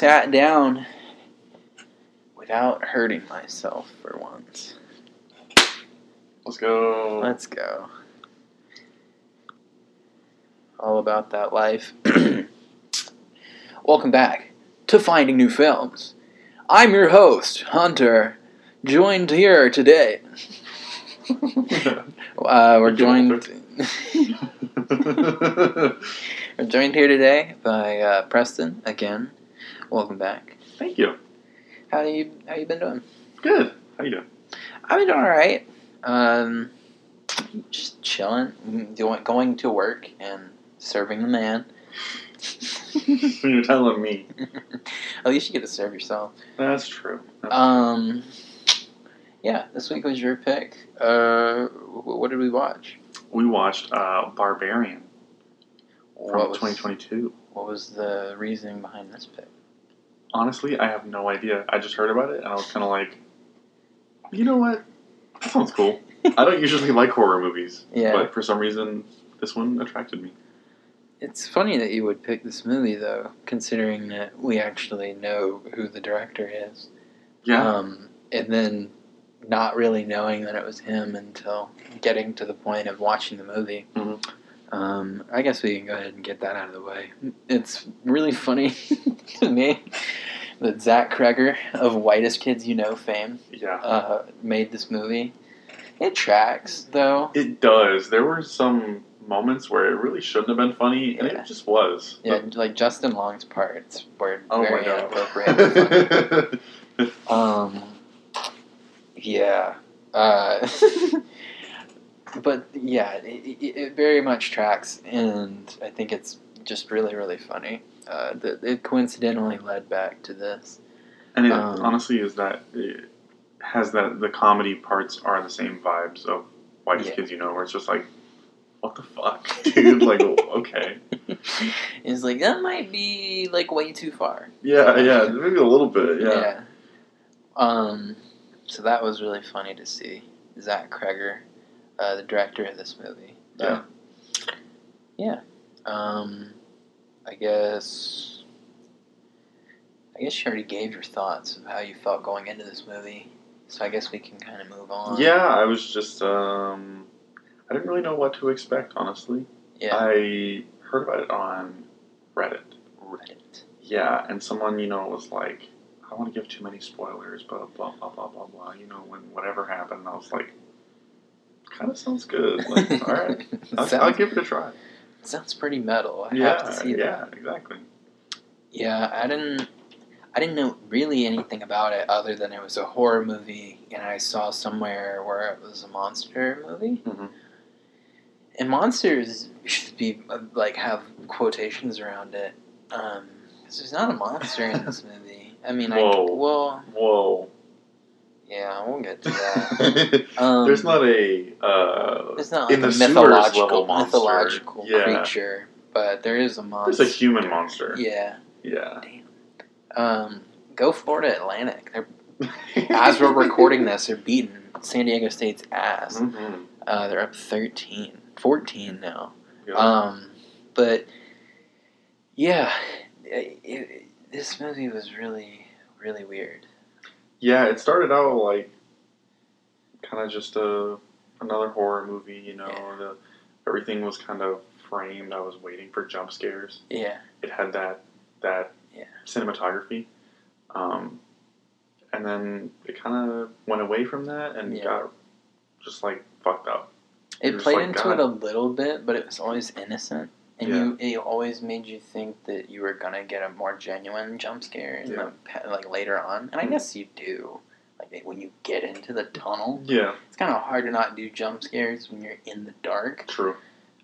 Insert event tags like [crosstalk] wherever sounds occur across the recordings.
I sat down without hurting myself for once. Let's go. Let's go. All about that life. [clears throat] Welcome back to Finding New Films. I'm your host, Hunter, joined here today. [laughs] Uh, we're joined. [laughs] [laughs] we're joined here today by uh, Preston again. Welcome back. Thank you. How you How you been doing? Good. How you doing? I've been doing all right. Um, just chilling, doing, going to work and serving the man. [laughs] You're telling me. [laughs] At least you get to serve yourself. That's true. That's Um, yeah, this week was your pick. Uh, what did we watch? we watched uh, Barbarian from What was, 2022. what was the reasoning behind this pick? Honestly, I have no idea. I just heard about it and I was kind of like, you know what? That sounds cool. I don't usually like horror movies, Yeah. but for some reason, this one attracted me. It's funny that you would pick this movie, though, considering that we actually know who the director is. Yeah. Um, and then not really knowing that it was him until getting to the point of watching the movie. Mhm. Um, I guess we can go ahead and get that out of the way. It's really funny [laughs] to me that Zach Cregger of Whitest Kids You Know fame yeah. uh, made this movie. It tracks, though. It does. There were some moments where it really shouldn't have been funny, and it just was. Yeah, like Justin Long's parts were Oh very inappropriate. [laughs] Um, yeah. Uh, [laughs] but yeah, it, it, it very much tracks, and I think it's just really, really funny. Uh, that it coincidentally led back to this. and it Um, honestly is that it has that the comedy parts are the same vibes of Whitest Yeah. Kids You Know, where it's just like, what the fuck, [laughs] [laughs] dude? like, okay, [laughs] it's like that might be like way too far. yeah, yeah, maybe a little bit, yeah. Um, so that was really funny to see Zach Cregger, uh, the director of this movie. Yeah. Yeah. Um, I guess. I guess you already gave your thoughts of how you felt going into this movie, so I guess we can kind of move on. Yeah, I was just, um, I didn't really know what to expect, honestly. Yeah. I heard about it on Reddit. Reddit. Yeah, and someone, you know, was like, I don't want to give too many spoilers, but blah, blah, blah, blah, blah. You know, when whatever happened, I was like, kind of sounds good. Like, [laughs] all right, I'll, sounds, I'll give it a try. sounds pretty metal. I Yeah, have to see that. yeah, exactly. Yeah, I didn't. I didn't know really anything about it other than it was a horror movie, and I saw somewhere where it was a monster movie. Mhm. And monsters should be like have quotations around it, um, there's not a monster in this [laughs] movie. I mean, I Whoa. well, Whoa. Yeah, we'll get to that. [laughs] Um, There's not a. Uh, There's not in a the mythological level monster. mythological Yeah. creature, but there is a monster. there's a human monster. Yeah. Yeah. Um, go Florida Atlantic. They're [laughs] as we're recording this, they're beating San Diego State's ass. Mhm. Uh, they're up 13, 14 now. Yeah. Um, but yeah, it, it, this movie was really, really weird. Yeah, it started out like kind of just a another horror movie. You know, Yeah. the, everything was kind of framed. I was waiting for jump scares. Yeah, It had that that Yeah. cinematography, um, and then it kind of went away from that and Yeah. got just like fucked up. it played like, into God. it a little bit, but it was always innocent. And Yeah. you, it always made you think that you were gonna get a more genuine jump scare, in Yeah. the, like later on. And I Mhm. guess you do, like when you get into the tunnel. Yeah, It's kind of hard to not do jump scares when you're in the dark. true.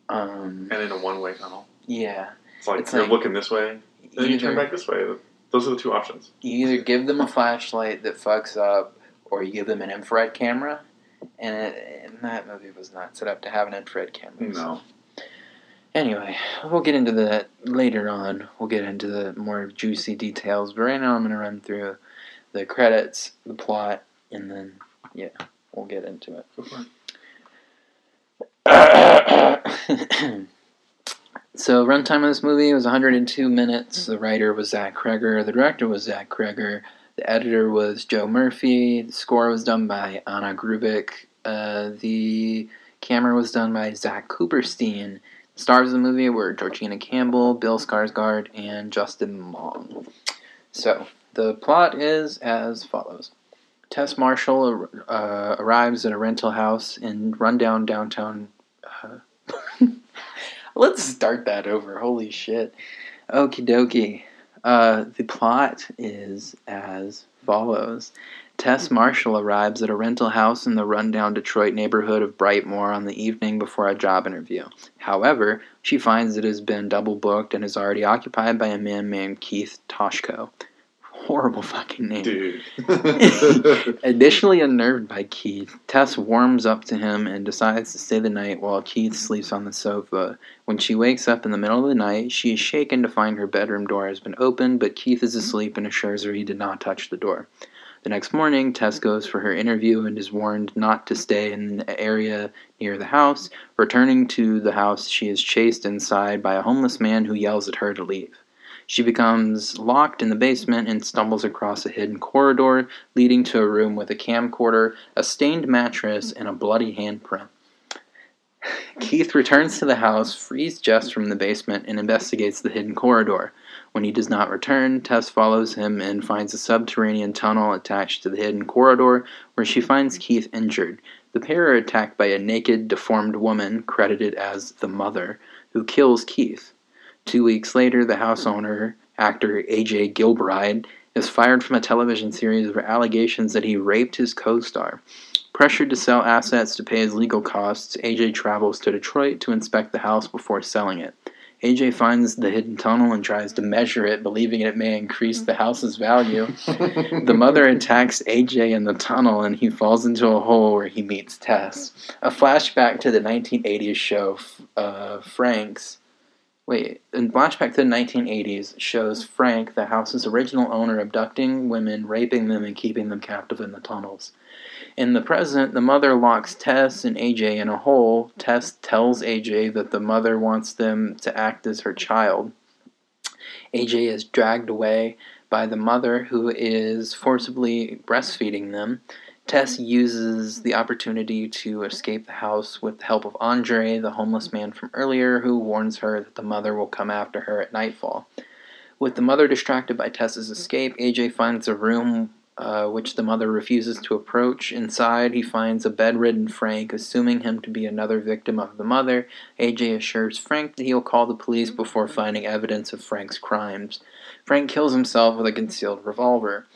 Um, And in a one way tunnel, yeah. it's like It's you're like- looking this way, then you turn back this way. Those are the two options. you either give them a flashlight that fucks up, or you give them an infrared camera. And, it, and that movie was not set up to have an infrared camera. so- No. Anyway, we'll get into that later on. We'll get into the more juicy details. But right now, I'm going to run through the credits, the plot, and then, yeah, we'll get into it. [coughs] So runtime of this movie was 102 minutes. The writer was Zach Cregger. The director was Zach Cregger. The editor was Joe Murphy. The score was done by Anna Drubich. Uh, the camera was done by Zach Kuperstein. Stars of the movie were Georgina Campbell, Bill Skarsgård, and Justin Long. So the plot is as follows. Tess Marshall uh, arrives at a rental house in rundown downtown. Uh, [laughs] let's start that over. Holy shit. Okie dokie. Uh, the plot is as follows. Tess Marshall arrives at a rental house in the rundown Detroit neighborhood of Brightmoor on the evening before a job interview. However, she finds it has been double booked and is already occupied by a man named Keith Toshko horrible fucking name. Dude. [laughs] Additionally unnerved by Keith, Tess warms up to him and decides to stay the night while Keith sleeps on the sofa. When she wakes up in the middle of the night, she is shaken to find her bedroom door has been opened, but Keith is asleep and assures her he did not touch the door. The next morning, Tess goes for her interview and is warned not to stay in the area near the house. Returning to the house, she is chased inside by a homeless man who yells at her to leave. She becomes locked in the basement and stumbles across a hidden corridor leading to a room with a camcorder, a stained mattress, and a bloody handprint. Keith returns to the house, frees Jess from the basement, and investigates the hidden corridor. When he does not return, Tess follows him and finds a subterranean tunnel attached to the hidden corridor where she finds Keith injured. The pair are attacked by a naked, deformed woman, credited as the mother, who kills Keith. Two weeks later, the house owner, actor AJ Gilbride, is fired from a television series for allegations that he raped his co star. Pressured to sell assets to pay his legal costs, AJ travels to Detroit to inspect the house before selling it. AJ finds the hidden tunnel and tries to measure it, believing it may increase the house's value. the mother attacks AJ in the tunnel and he falls into a hole where he meets Tess. A flashback to the 1980s show, uh, Frank's. Wait, in flashback to the 1980s shows Frank, the house's original owner, abducting women, raping them, and keeping them captive in the tunnels. In the present, the mother locks Tess and AJ in a hole. Tess tells AJ that the mother wants them to act as her child. AJ is dragged away by the mother, who is forcibly breastfeeding them. Tess uses the opportunity to escape the house with the help of Andre, the homeless man from earlier, who warns her that the mother will come after her at nightfall. With the mother distracted by Tess's escape, AJ finds a room uh, which the mother refuses to approach. Inside, he finds a bedridden Frank, assuming him to be another victim of the mother. AJ assures Frank that he'll call the police before finding evidence of Frank's crimes. Frank kills himself with a concealed revolver.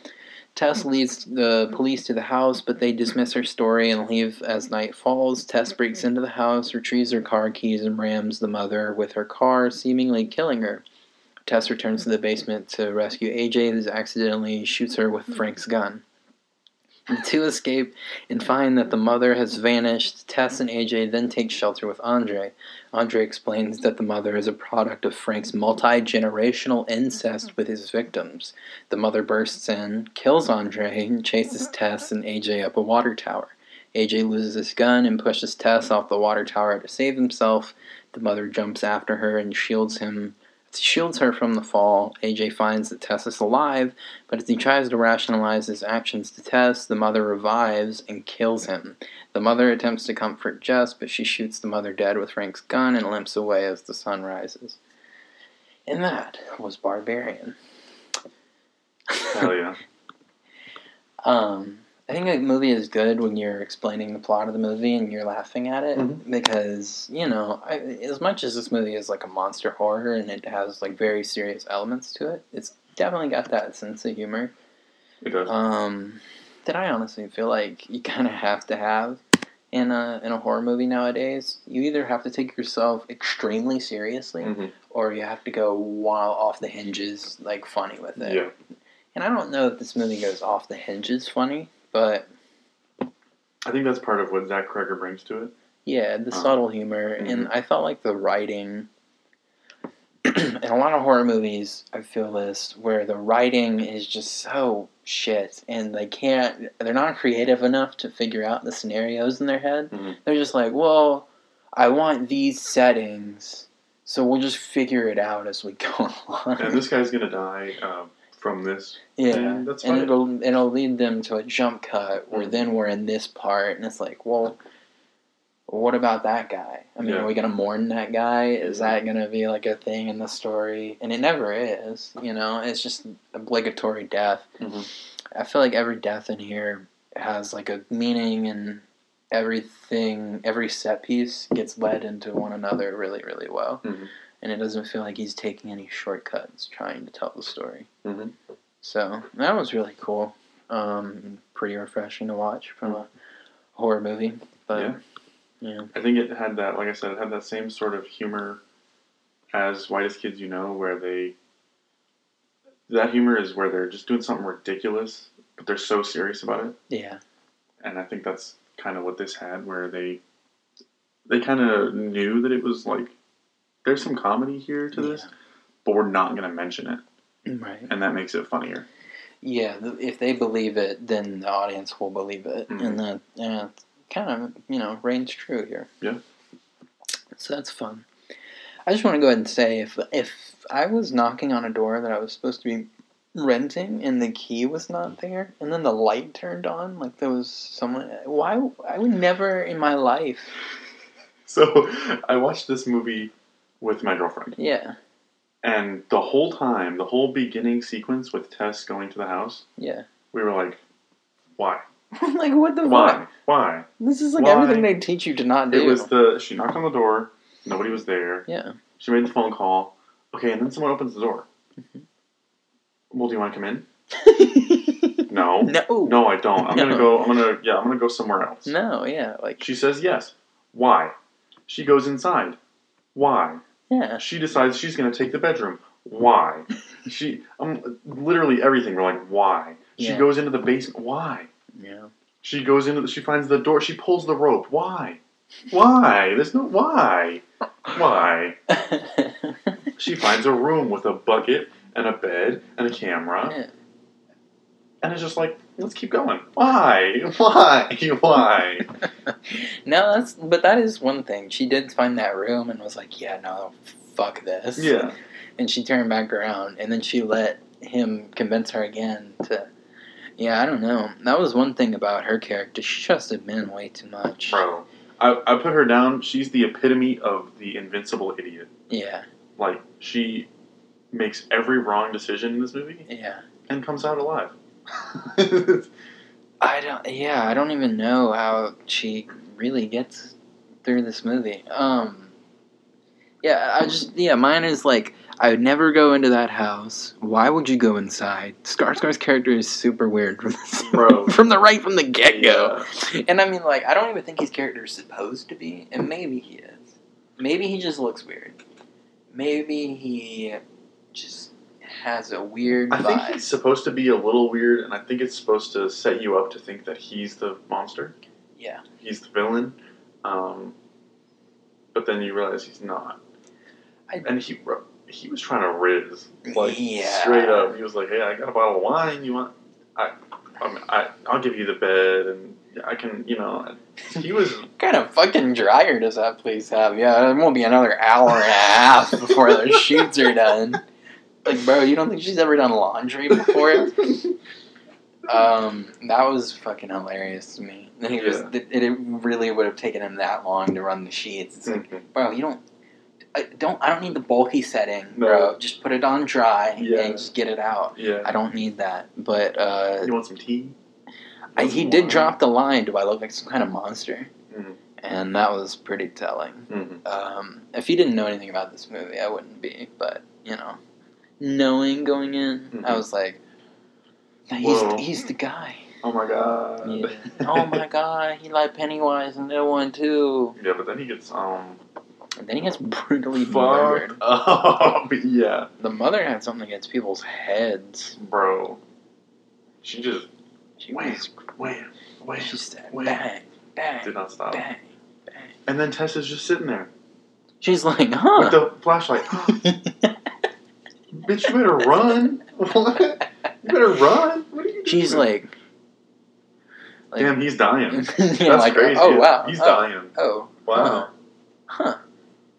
Tess leads the police to the house, but they dismiss her story and leave as night falls. Tess breaks into the house, retrieves her car keys, and rams the mother with her car, seemingly killing her. Tess returns to the basement to rescue AJ, who accidentally shoots her with Frank's gun. The two escape and find that the mother has vanished. Tess and AJ then take shelter with Andre. Andre explains that the mother is a product of Frank's multi generational incest with his victims. The mother bursts in, kills Andre, and chases Tess and AJ up a water tower. AJ loses his gun and pushes Tess off the water tower to save himself. The mother jumps after her and shields him shields her from the fall. AJ finds that Tess is alive, but as he tries to rationalize his actions to Tess, the mother revives and kills him. The mother attempts to comfort Jess, but she shoots the mother dead with Frank's gun and limps away as the sun rises. And that was Barbarian. Hell yeah. [laughs] um, I think a movie is good when you're explaining the plot of the movie and you're laughing at it Mhm. because you know, I, as much as this movie is like a monster horror and it has like very serious elements to it, it's definitely got that sense of humor. It does. Um, that I honestly feel like you [laughs] kind of have to have in a in a horror movie nowadays. You either have to take yourself extremely seriously, Mhm. or you have to go wild off the hinges, like funny with it. Yeah. And I don't know if this movie goes off the hinges funny, but I think that's part of what Zach Cregger brings to it. yeah, the Uh, subtle humor, and mhm. I felt like the writing. [clears throat] in a lot of horror movies, I feel this where the writing is just so shit, and they can't. They're not creative enough to figure out the scenarios in their head. Mhm. They're just like, well, I want these settings, So we'll just figure it out as we go [laughs] along. And this guy's gonna die uh, from this. yeah, and that's and fine. it'll it'll lead them to a jump cut where Mhm. then we're in this part, and it's like, well, what about that guy? I mean, Yeah. are we gonna mourn that guy? Is that gonna be like a thing in the story? And it never is. You know, it's just obligatory death. Mhm. I feel like every death in here has like a meaning and everything every set piece gets led into one another really really well Mhm. And it doesn't feel like he's taking any shortcuts trying to tell the story Mhm. so that was really cool um, pretty refreshing to watch from a horror movie but Yeah. yeah I think it had that, like I said, it had that same sort of humor as Whitest Kids You Know, where they. That humor is where they're just doing something ridiculous, but they're so serious about it. yeah And I think that's kind of what this had, where they. They kind of knew that it was like. There's some comedy here to this, but we're not going to mention it. right And that makes it funnier. yeah if they believe it then the audience will believe it Mhm. and that yeah, kind of you know reigns true here Yeah. so that's fun i just want to go ahead and say if if i was knocking on a door that i was supposed to be renting and the key was not there and then the light turned on like there was someone why i would never in my life [laughs] So I watched this movie with my girlfriend. yeah And the whole time, the whole beginning sequence with Tess going to the house, yeah we were like, why? [laughs] like what the Why? fuck Why? this is like Why? everything they teach you to not do It was the she knocked on the door, nobody was there. yeah She made the phone call. Okay, and then someone opens the door. Mhm. Well, do you want to come in? [laughs] No. no No, I don't. I'm No. gonna go. I'm gonna yeah. I'm gonna go somewhere else. no yeah like She says yes. Why? She goes inside. Why? Yeah She decides she's gonna take the bedroom. Why? [laughs] she um literally everything. We're like, why? She Yeah. goes into the basement. Why? yeah She goes into. The, she finds the door. She pulls the rope. Why? Why? There's no why. Why? [laughs] She finds a room with a bucket and a bed and a camera, Yeah. and it's just like, let's keep going. Why? [laughs] Why? Why? [laughs] no, that's but that is one thing. She did find that room and was like, "Yeah, no, fuck this." Yeah. And she turned back around, and then she let him convince her again to. Yeah, I don't know. That was one thing about her character. She trusted men way too much. Bro, I, I put her down. She's the epitome of the invincible idiot. Yeah, Like she makes every wrong decision in this movie yeah. and comes out alive. I don't. Yeah, I don't even know how she really gets through this movie. Um. Yeah, I just yeah. Mine is like I would never go into that house. Why would you go inside? Skarsgård's character is super weird from the, [laughs] from the right from the get go. Yeah. And I mean, like, I don't even think his character is supposed to be, and maybe he is. Maybe he just looks weird. Maybe he just has a weird I think vibe. he's supposed to be a little weird, and I think it's supposed to set you up to think that he's the monster. Yeah. He's the villain. Um, but then you realize he's not. I- and he he was trying to riz like Yeah. straight up. He was like, "Hey, I got a bottle of wine. You want? I, I, mean, I I'll give you the bed, and I can, you know." [laughs] He was What kind of fucking dryer does that place have? Yeah, it won't be another hour and a half before the [laughs] sheets are done. Like, bro, you don't think she's ever done laundry before? [laughs] Um, that was fucking hilarious to me. Then he was, it, it really would have taken him that long to run the sheets. It's like, bro, you don't, I don't, I don't need the bulky setting, bro. Just put it on dry Yeah. and just get it out. yeah. I don't need that. But uh, You want some tea? I, he did wine? drop the line, "Do I look like some kind of monster?" Mhm. And that was pretty telling. Mhm. Um, if you didn't know anything about this movie, I wouldn't be. But you know, knowing going in, I Mhm. was like, he's Whoa. he's the guy. Oh my god. Yeah. [laughs] oh my god, he like Pennywise in that one too. Yeah, but then he gets um And then he gets brutally fucked murdered. up. [laughs] yeah, The mother had something against people's heads. bro. She just She Wham. was, wham, wham, she said, wham. bang, bang, did not stop. bang. bang. And then Tessa's just sitting there She's like, huh? with the flashlight. [laughs] Bitch, you better run. What? You better run. What are you doing? She's like, like damn, he's dying. [laughs] That's like, crazy. oh wow, He's oh, dying. Oh, Wow. huh.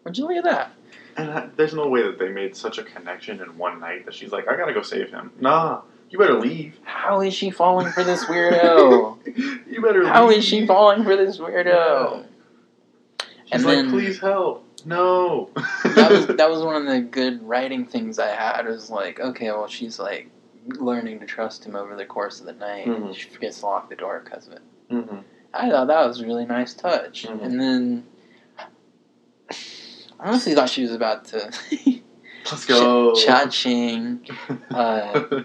Would you look at that? And I, there's no way that they made such a connection in one night that she's like, I gotta go save him. Nah, you better leave. How is she falling for this weirdo? [laughs] you better How leave. is she falling for this weirdo? She's And like, then- please help. No. that was [laughs] that was one of the good writing things I had. Was like, okay, well, she's like learning to trust him over the course of the night. Mhm. She forgets to lock the door because of it. hmm I thought that was a really nice touch. Mhm. And then I honestly thought she was about to [laughs] Let's go. cha-ching. [laughs] Uh,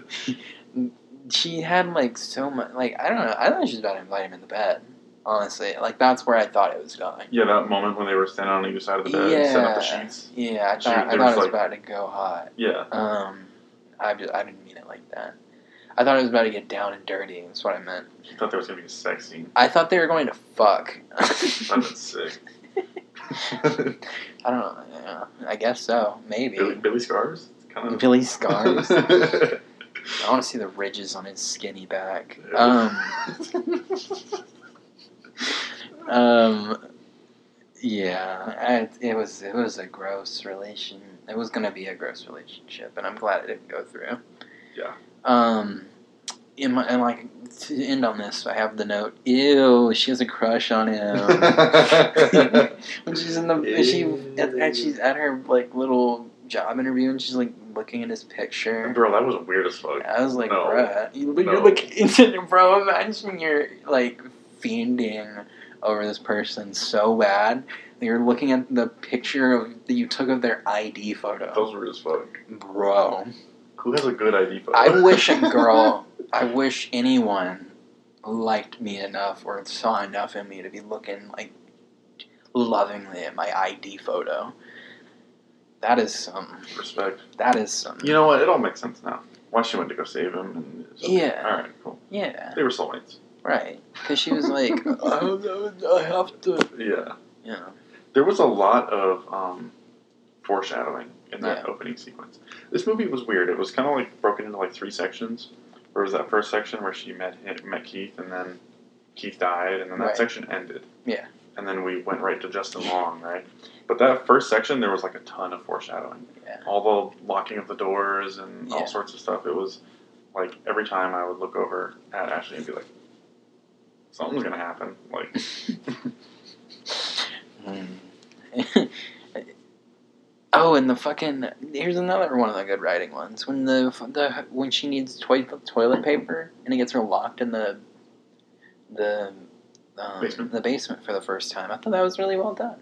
she had like so much. Like I don't know. I thought she was about to invite him in the bed. Honestly, like that's where I thought it was going. yeah, that moment when they were standing on either side of the bed, setting up the Yeah, sheets. yeah. I She- thought I thought it was like- about to go hot. Yeah. Um, I just, I didn't mean it like that. I thought it was about to get down and dirty. That's what I meant. She thought there was gonna be a sex scene. I thought they were going to fuck. Been sick. [laughs] I don't know. Yeah, I guess so. Maybe. Billy, Billy Scars? Kind of. Billy Scars. [laughs] I want to see the ridges on his skinny back. Um, [laughs] um, yeah, I, it was it was a gross relation. It was gonna be a gross relationship, and I'm glad it didn't go through. Yeah. Um, in my and like to end on this, I have the note. Ew, she has a crush on him. [laughs] when she's in the she at, at she's at her like little job interview and she's like looking at his picture. Bro, that was weird as fuck. I was like, No. bruh, you, No. you're looking, bro. Imagine you're like fiending over this person so bad that you're looking at the picture of that you took of their ID photo, was weird as fuck. bro. Who has a good ID photo? I [laughs] wish a girl, I wish anyone liked me enough or saw enough in me to be looking like lovingly at my ID photo. That is some. Respect. That is some. You know what? It all makes sense now. Why she went to go save him. And. Yeah. Alright, cool. Yeah, They were soulmates. Right. Because she was like, [laughs] I, I have to. Yeah. You know. There was a lot of um, foreshadowing in that Yeah. opening sequence. This movie was weird. It was kind of like broken into like three sections. There was that first section where she met him, met Keith, and then Keith died, and then that Right. section ended. Yeah. And then we went right to Justin Long, right? But that first section, there was like a ton of foreshadowing. Yeah. All the locking of the doors and Yeah. all sorts of stuff. It was like every time I would look over at Ashley and be like, something's gonna happen. Like, Mm. [laughs] oh, and the fucking here's another one of the good writing ones. When the the when she needs toilet toilet paper and it gets her locked in the the um, Basement. the basement for the first time. I thought that was really well done.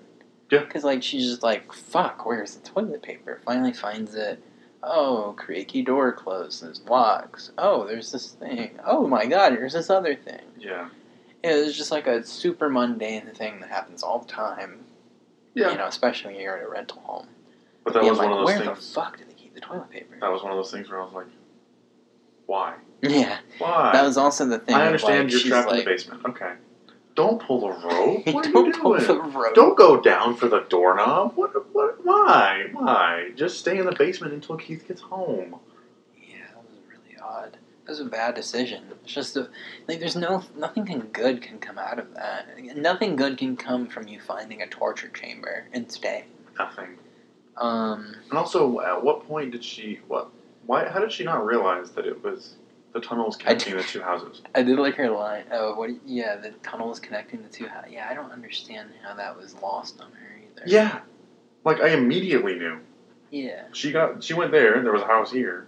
Yeah. Because like she's just like fuck, where's the toilet paper? Finally finds it. Oh, creaky door closes, locks. Oh, there's this thing. Oh my god, here's this other thing. yeah. It was just like a super mundane thing that happens all the time. Yeah. You know, especially when you're in a rental home. But that Being was like, one of those things. where things. the fuck do they keep the toilet paper? That was one of those things where I was like, why? Yeah, Why? that was also the thing. I understand like, you're she's trapped in the basement. Okay. Don't pull the rope. [laughs] What are don't you pull doing? the rope. Don't go down for the doorknob. What? What? Why? Why? Just stay in the basement until Keith gets home. Yeah, that was really odd. That was a bad decision. It's just a, like there's no nothing can good can come out of that. Nothing good can come from you finding a torture chamber and staying. Nothing. Um, And also, at what point did she? What? Why? How did she not realize that it was the tunnel was connecting the two houses? I did like her line. Oh, what? Yeah, the tunnel is connecting the two. hou- Yeah, I don't understand how that was lost on her either. Yeah. Like I immediately knew. Yeah. She got. She went there. There was a house here.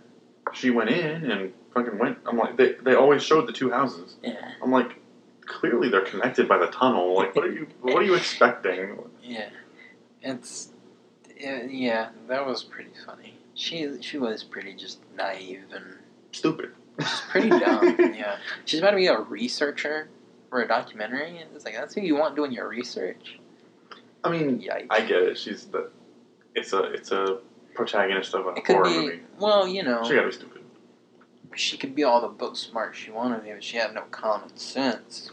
She went in and fucking went. I'm like, they. They always showed the two houses. Yeah. I'm like, clearly they're connected by the tunnel. Like, what are you? What are you expecting? Yeah. It's. Yeah, yeah, that was pretty funny. She she was pretty just naive and Stupid. She's pretty dumb. [laughs] yeah, she's about to be a researcher for a documentary. and It's like that's who you want doing your research. I mean, Yikes! I get it. She's the. It's a. It's a protagonist of a it horror be movie. well, you know, She gotta be stupid. She could be all the book smart she wanted to be, but she had no common sense.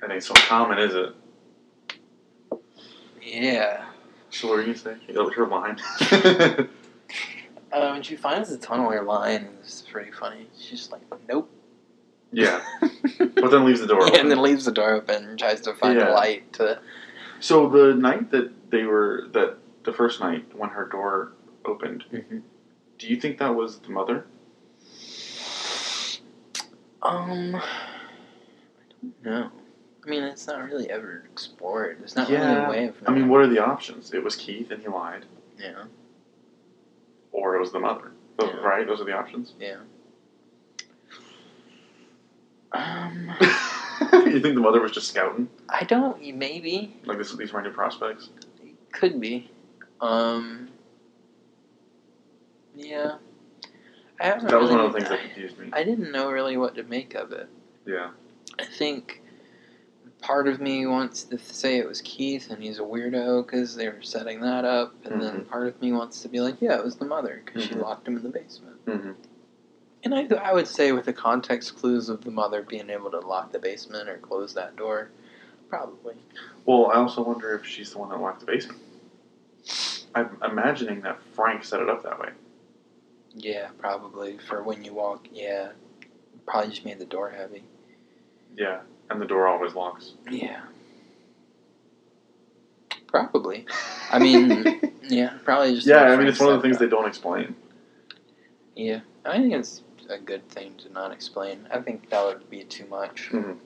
That ain't so common, is it? Yeah. So what were you gonna say? That was her line. Uh, when she finds the tunnel, her line is pretty funny. She's just like, "Nope," yeah, [laughs] but then leaves the door. yeah, open. and then leaves the door open and tries to find Yeah. a light to. So the night that they were that the first night when her door opened, Mhm. Do you think that was the mother? Um, I don't know. I mean, it's not really ever explored. There's not Yeah, really a way of. I mean, what are the options? It was Keith and he lied, Yeah, or it was the mother. Those- Yeah. Right? Those are the options. yeah. Um, [laughs] you think the mother was just scouting, I don't. Maybe like this, these random prospects? could be. Um. Yeah. I haven't That was really, one of the things that confused me. I didn't know really what to make of it. Yeah. I think part of me wants to say it was Keith and he's a weirdo because they were setting that up, and then part of me wants to be like, yeah, it was the mother because she Mhm. locked him in the basement. hmm And I, I would say with the context clues of the mother being able to lock the basement or close that door, probably. Well, I also wonder if she's the one that locked the basement. I'm imagining that Frank set it up that way. Yeah, probably for when you walk. Yeah, probably just made the door heavy. Yeah, and the door always locks. Yeah. Probably. I mean, [laughs] yeah, probably just. yeah, I mean, it's one of the things they don't explain. Yeah, I think it's a good thing to not explain. I think that would be too much Mhm.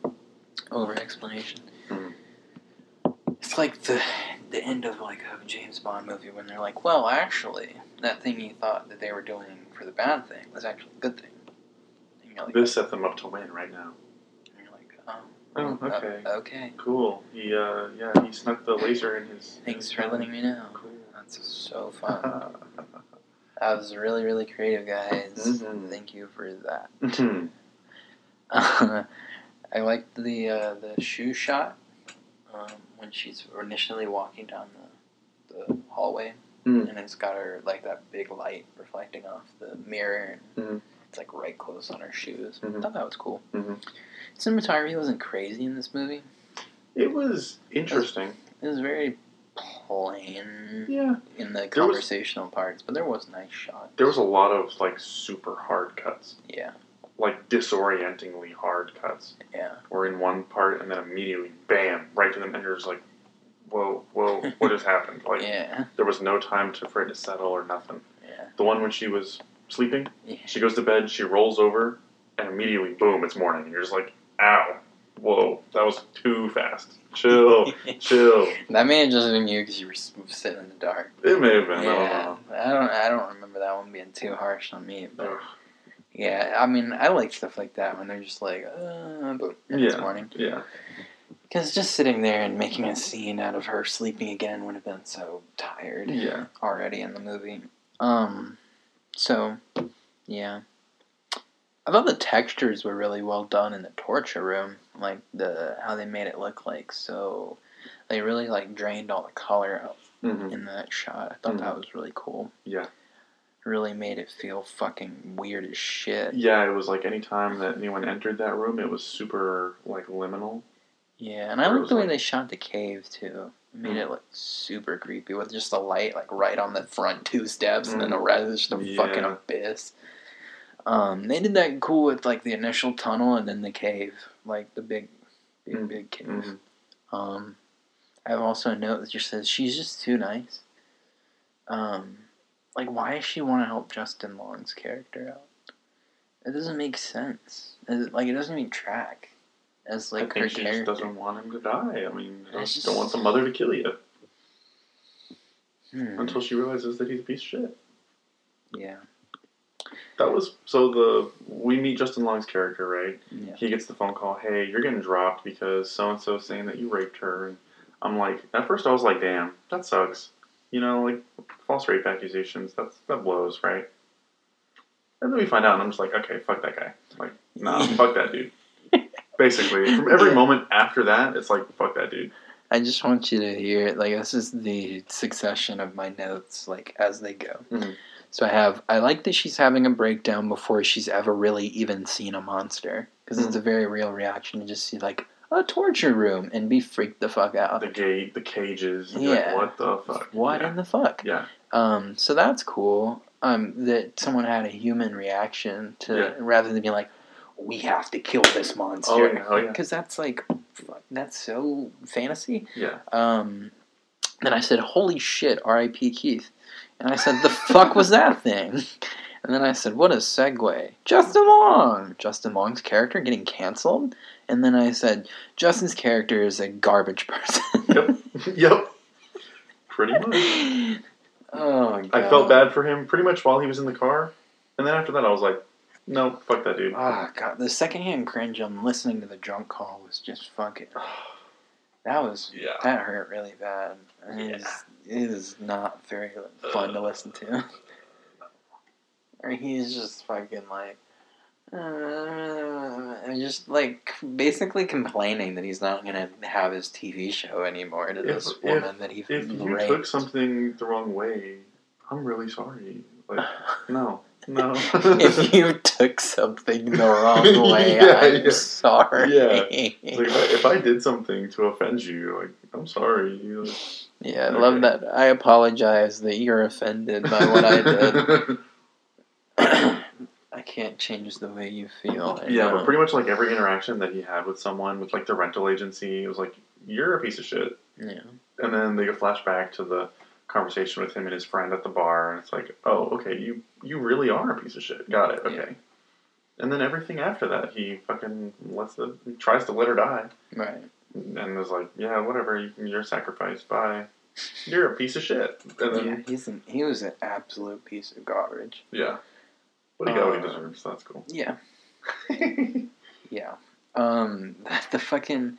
over explanation. Mhm. It's like the the end of like a James Bond movie when they're like, "Well, actually, that thing you thought that they were doing for the bad thing was actually a good thing." And you're like, This set them up to win right now. and you're like, "Oh, Oh, uh, okay. okay. Cool. He, uh, yeah, he snuck the laser in his. Thanks for letting me know. Cool. That's so [laughs] fun. that was really really creative, guys. Mhm. Thank you for that." Mhm. [laughs] [laughs] I liked the uh, the shoe shot um, when she's initially walking down the, the hallway, Mm. and it's got her like that big light reflecting off the mirror, and Mhm. it's like right close on her shoes. Mhm. I thought that was cool. Mhm. Cinematography wasn't crazy in this movie. It was interesting. It was very plain Yeah. in the There was- conversational parts, but there was nice shots. There was a lot of like super hard cuts, Yeah, like disorientingly hard cuts. yeah, Or in one part, and then immediately, bam, right to the and you're like, whoa, whoa, what just happened? [laughs] Like yeah, there was no time to for it to settle or nothing. yeah, The one when she was sleeping, yeah. she goes to bed, she rolls over, and immediately, boom, it's morning, you're just like, ow, whoa, that was too fast. Chill, [laughs] chill. That may have just been you because you were sitting in the dark. It may have been. I Yeah, don't know. I don't. I don't remember that one being too harsh on me. But Ugh. yeah, I mean, I like stuff like that when they're just like, uh, but Yeah. morning. Yeah. Because just sitting there and making a scene out of her sleeping again would have been so tired Yeah. already in the movie. Um, so yeah, I thought the textures were really well done in the torture room, like the how they made it look like so. They really like drained all the color out hmm in that shot. I thought that was really cool. Yeah. Really made it feel fucking weird as shit. Yeah, it was like any time that anyone entered that room, it was super like liminal. Yeah, and I like the way they shot the cave too. It made it look super creepy with just the light like right on the front two steps, and then the Mhm. rest is just a Yeah. fucking abyss. Um, they did that cool with like the initial tunnel and then the cave, like the big, big, Mhm. big cave. Mhm. Um, I've also a note that just says she's just too nice. Um, like why does she want to help Justin Long's character out? It doesn't make sense. It, like it doesn't even track as like I her think she character. just doesn't want him to die. I mean, It's don't just- want the mother to kill you Hmm. until she realizes that he's a piece of shit. Yeah, That was so the we meet Justin Long's character, right? yeah, He gets the phone call, "Hey, you're getting dropped because so and so saying that you raped her." And I'm like, at first I was like, "Damn, that sucks." You know, like false rape accusations. That's that blows, right? And then we find out, and I'm just like, "Okay, fuck that guy." Like, nah, [laughs] fuck that dude. Basically, from every Yeah. moment after that, it's like, "Fuck that dude." I just want you to hear it. Like this is the succession of my notes, like as they go. Mhm. So I have. I like that she's having a breakdown before she's ever really even seen a monster, because it's a very real reaction to just see like a torture room and be freaked the fuck out. The gate, the cages. Yeah. Like, what the fuck? What Yeah. in the fuck? Yeah. Um, so that's cool. Um, that someone had a human reaction to Yeah. rather than being like, we have to kill this monster. Oh, yeah. Oh, yeah. Because that's like, that's so fantasy. Yeah. Um, Then I said, "Holy shit, R.I.P. Keith," and I said, "The fuck was that thing?" And then I said, "What a segue!" Justin Long, Justin Long's character getting canceled, and then I said, "Justin's character is a garbage person." Yep. [laughs] yep. Pretty much. oh, God. I felt bad for him pretty much while he was in the car, and then after that, I was like, no, fuck that dude. Oh god, the secondhand cringe on listening to the drunk call was just fucking. [sighs] That was Yeah. that hurt really bad. It is it is not very fun to listen to. [laughs] or he's just fucking like, uh, and just like basically complaining that he's not gonna have his TV show anymore to If- this if- woman that he If you raped. took something the wrong way, I'm really sorry. Like, [laughs] no, no. [laughs] if you took something the wrong [laughs] way, Yeah, I'm yeah. sorry. Yeah. Like, if, I, did something to offend you, like, I'm sorry. Like, Yeah, I Okay. love that. I apologize that you're offended by what I did. [laughs] [clears throat] I can't change the way you feel. I yeah, know. but pretty much like every interaction that he had with someone, with like the rental agency, it was like, you're a piece of shit. yeah. And then they go flashback to the conversation with him and his friend at the bar, and it's like, oh, okay, you you really are a piece of shit. Got it. Okay. Yeah. And then everything after that, he fucking lets the he tries to let her die, Right. and was like, yeah, whatever, you, you're a sacrifice. Bye. You're a piece of shit. And Yeah, he's an, he was an absolute piece of garbage. yeah, but he got what he Uh, deserves. So that's cool. Yeah. [laughs] Yeah. Um, [laughs] the fucking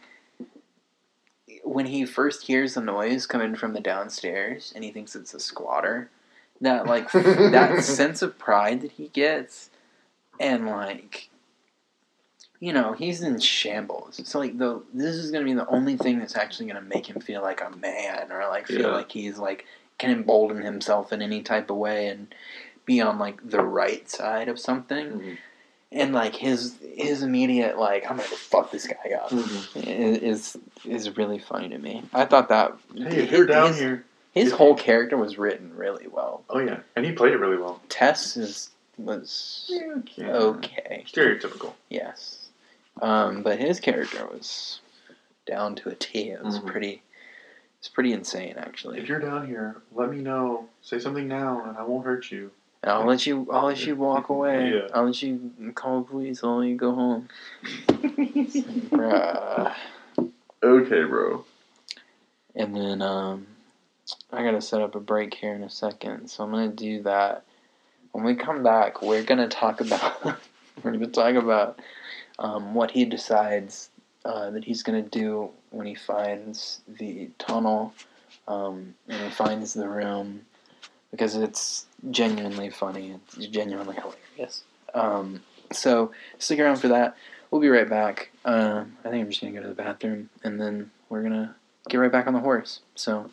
when he first hears the noise coming from the downstairs and he thinks it's a squatter, that like that [laughs] sense of pride that he gets, and like, you know, he's in shambles. It's like the this is gonna be the only thing that's actually gonna make him feel like a man or like feel Yeah. like he's like can embolden himself in any type of way and be on like the right side of something Mhm. And like his his immediate like I'm gonna fuck this guy up Mhm. is is really funny to me. I thought that Hey, if you're down his, here, his if- whole character was written really well. oh yeah, and he played it really well. Tess is was Yeah, okay, Stereotypical. yes, um, but his character was down to a T. It was Mhm. pretty. It's pretty insane, actually. If you're down here, let me know. Say something now, and I won't hurt you. And I'll let you. I'll let you walk [laughs] away. Yeah. I'll let you call the police. I'll let you go home. Bruh. [laughs] Okay, bro. And then um, I gotta set up a break here in a second, so I'm gonna do that. When we come back, we're gonna talk about [laughs] we're gonna talk about um, what he decides uh, that he's gonna do when he finds the tunnel um, and he finds the room because it's genuinely funny. It's genuinely hilarious. Um, so stick around for that. We'll be right back. Uh, I think I'm just gonna go to the bathroom and then we're gonna get right back on the horse. So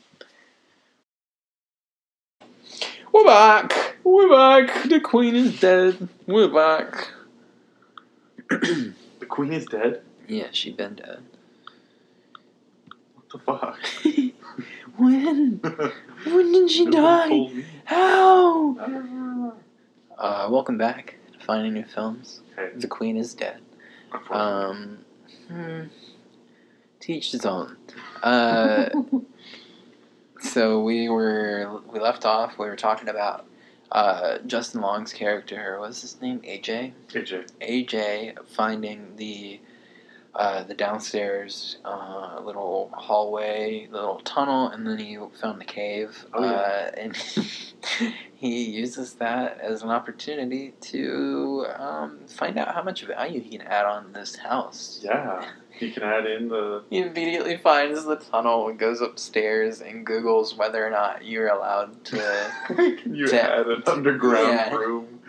we're back. We're back. The queen is dead. We're back. [clears throat] The queen is dead. yeah, she been dead. What the fuck? [laughs] when? [laughs] When did she die? How? I don't know. Uh, welcome back to Finding New Films. Hey, The Queen is dead. Um, hmm, to each his own. Uh, [laughs] so we were we left off. We were talking about uh, Justin Long's character. What's his name? AJ. AJ. AJ finding the uh, the downstairs uh, little hallway, little tunnel, and then he found the cave. Oh, yeah. uh, and [laughs] he uses that as an opportunity to um, find out how much value he can add on this house. Yeah. He can add in the. He immediately finds the tunnel and goes upstairs and Googles whether or not you're allowed to. [laughs] can you To- add an underground yeah. room?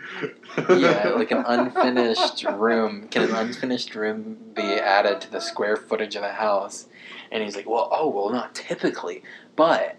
Yeah, like an [laughs] unfinished room. Can an unfinished room be added to the square footage of a house? And he's like, well, oh, well, not typically, but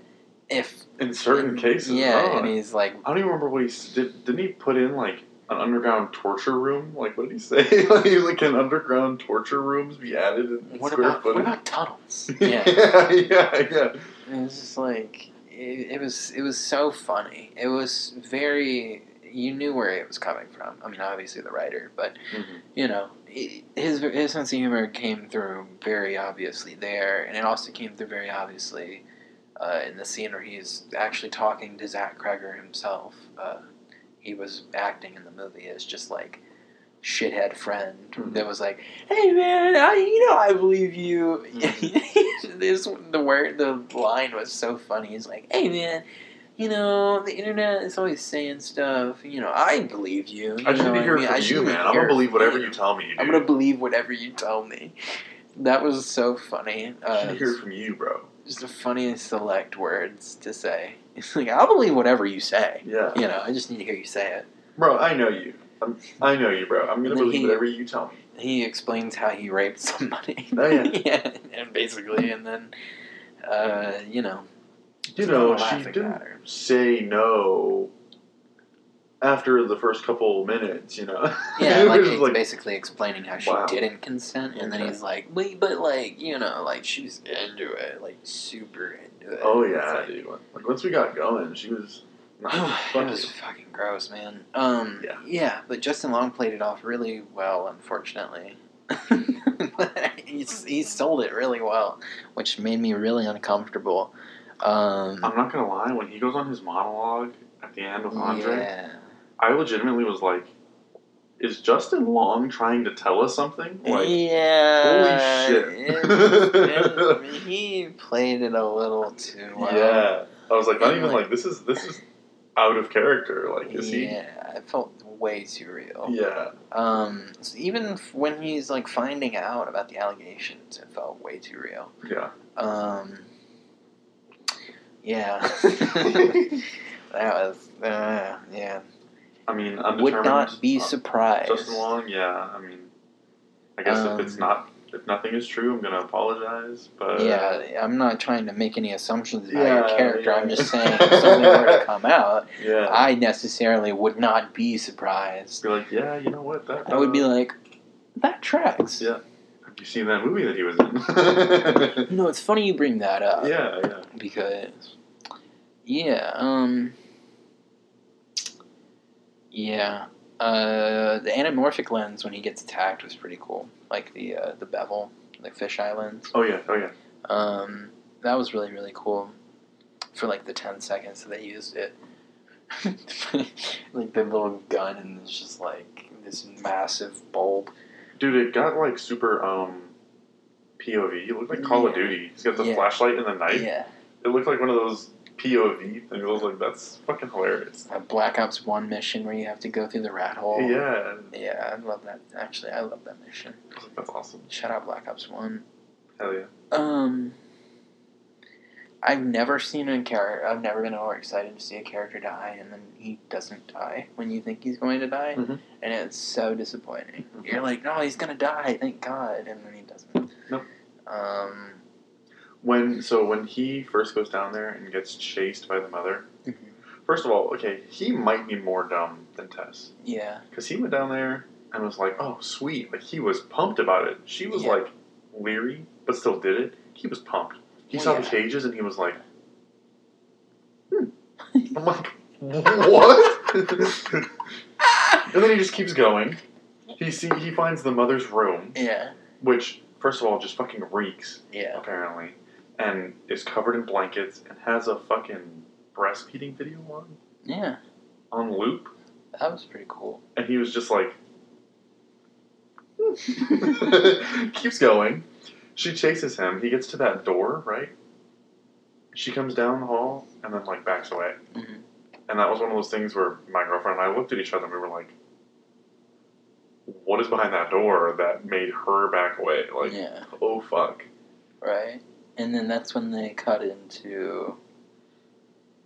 if In certain cases, yeah, no. and he's like, I don't even remember what he did. Didn't he put in like an underground torture room? Like, what did he say? [laughs] like, like, can underground torture rooms be added in what square about what footage? about tunnels? [laughs] Yeah, yeah, yeah, yeah. it was just like it, it was it was so funny. It was very you knew where it was coming from. I mean, obviously the writer, but Mhm. you know, his his sense of humor came through very obviously there, and it also came through very obviously uh, in the scene where he's actually talking to Zach Cregger himself. Uh, he was acting in the movie as just like shithead friend Mhm. that was like, "Hey man, I you know I believe you." Mm-hmm. [laughs] this the word the line was so funny. He's like, "Hey man." You know, the internet is always saying stuff. You know, I believe you. you I just need to hear mean? I from just you, man. I'm gonna believe whatever you. you tell me. Dude. I'm gonna believe whatever you tell me. That was so funny. I Uh, should hear from you, bro. just the funniest select words to say. [laughs] It's like I'll believe whatever you say. Yeah, You know, I just need to hear you say it. bro. I know you. I'm, I know you, bro. I'm gonna believe he- whatever you tell me. He explains how he raped somebody. Oh, yeah. [laughs] and basically, and then, uh, you know, You know, she didn't say no after the first couple minutes. You know. Yeah, [laughs] like he's basically explaining how she Wow. didn't consent, and then he's like, "Wait, but like, you know, like she was into it, like super into it." Oh yeah, like- dude. Like once we got going, she was. [sighs] it was fucking gross, man. Um, Yeah. yeah, but Justin Long played it off really well, unfortunately. [laughs] he, he sold it really well, which made me really uncomfortable. Um, I'm not gonna lie. When he goes on his monologue at the end with Andre, yeah, I legitimately was like, "Is Justin Long trying to tell us something?" Like, yeah, holy it- it- [laughs] he played it a little too well. yeah. I was like, not even like- like this is this is out of character. Like, is he? yeah, it felt way too real. Yeah. Um, so even when he's like finding out about the allegations, it felt way too real. Yeah. Um, yeah, [laughs] [laughs] that was uh, yeah. I mean, I Would not be uh, surprised. Justin Long. Yeah. I mean, I guess if it's Um, not, if nothing is true, I'm gonna apologize. But yeah, I'm not trying to make any assumptions about Yeah, your character. I'm just saying [laughs] if something were to come out, yeah. I necessarily would not be surprised. be like, yeah, you know what? That I would be like, that tracks. Yeah. Have you seen that movie that he was in? [laughs] You know, it's funny you bring that up. yeah, yeah. because yeah um yeah uh the anamorphic lens when he gets attacked was pretty cool like the uh, the bevel like fisheye lens Oh yeah, oh yeah. um that was really really cool for like the 10 seconds that they used it [laughs] like the little gun and it's just like this massive bulb Dude, it got like super um POV. It looked like Call of Duty. He's got the Yeah. flashlight and the knife. yeah It looked like one of those POV things. I was like, that's fucking hilarious. a black ops 1 mission where you have to go through the rat hole Yeah. yeah i love that actually i love that mission I was like, that's awesome. Shout out Black Ops One. Hell yeah. Um, I've never seen a character. I've never been more excited to see a character die, and then he doesn't die when you think he's going to die, Mhm. and it's so disappointing. Mhm. You're like, no, he's gonna die. Thank God, and then he doesn't. Nope. Um. When so when he first goes down there and gets chased by the mother, mhm. first of all, okay, he might be more dumb than Tess. Yeah. Because he went down there and was like, oh, sweet. Like, he was pumped about it. She was, Yeah. like, leery, but still did it. He was pumped. He Well, saw yeah. the cages and he was like, hmm. [laughs] I'm like, [laughs] what? and then he just keeps going. He see he finds the mother's room, Yeah. which, first of all, just fucking reeks, Yeah. apparently, and is covered in blankets and has a fucking breastfeeding video on, Yeah. on loop. That was pretty cool. and he was just like [laughs] keeps going she chases him he gets to that door right she comes down the hall and then like backs away Mhm. and that was one of those things where my girlfriend and i looked at each other and we were like what is behind that door that made her back away like yeah. oh fuck Right. And then that's when they cut into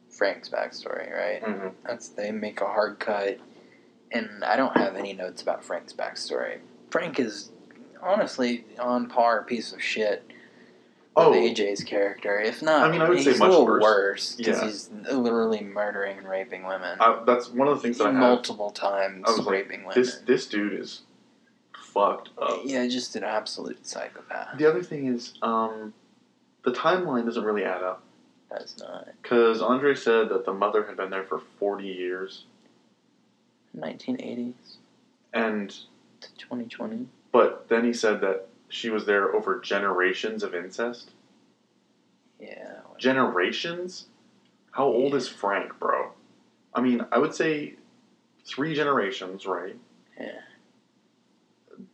Frank's backstory, right? mm-hmm. That's they make a hard cut, and I don't have any notes about Frank's backstory. Frank is honestly on par piece of shit with oh AJ's character. If not, I mean, I would say much worse. because Yeah. he's literally murdering and raping women I, that's one of the things that i have multiple times, I was like, raping women. this this dude is fucked up yeah, just an absolute psychopath. The other thing is, um, the timeline doesn't really add up. That's not Because Andre said that the mother had been there for 40 years. 1980s And, to 2020. But then he said that she was there over generations of incest. Yeah, generations. How old is Frank, bro? I mean, I would say three generations, right? Yeah.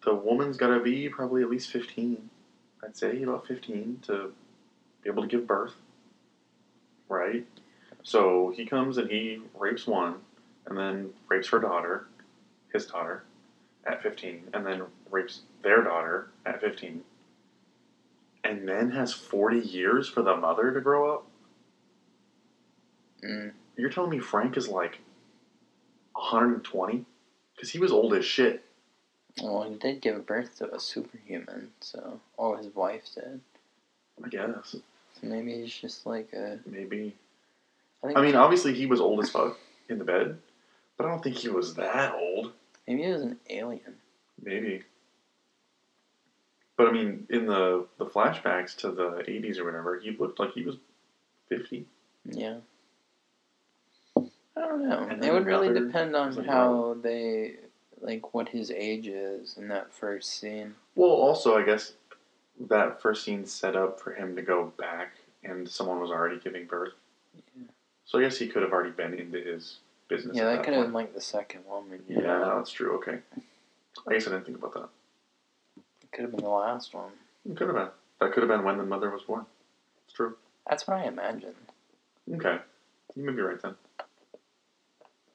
The woman's got to be probably at least 15. I'd say about 15 to be able to give birth, right? So he comes and he rapes one, and then rapes her daughter, his daughter, at 15, and then rapes their daughter at 15, and then has 40 years for the mother to grow up? Mm. You're telling me Frank is like 120? Because he was old as shit. Well, he did give birth to a superhuman, so or his wife did. I guess. So maybe he's just like a. Maybe. I think I mean, obviously he was old as fuck in the bed, but I don't think he was that old. maybe he was an alien. Maybe. But I mean, in the the flashbacks to the '80s or whatever, he looked like he was 50. Yeah. I don't know. And it would really depend on like, how they like what his age is in that first scene. Well, also, I guess that first scene set up for him to go back, and someone was already giving birth. Yeah. So I guess he could have already been into his business. Yeah, at that could have been like the second woman. Yeah, know? that's true. Okay. I guess I didn't think about that. Could have been the last one. It could have been. That could have been when the mother was born. It's true. That's what I imagined. Okay. You may be right then.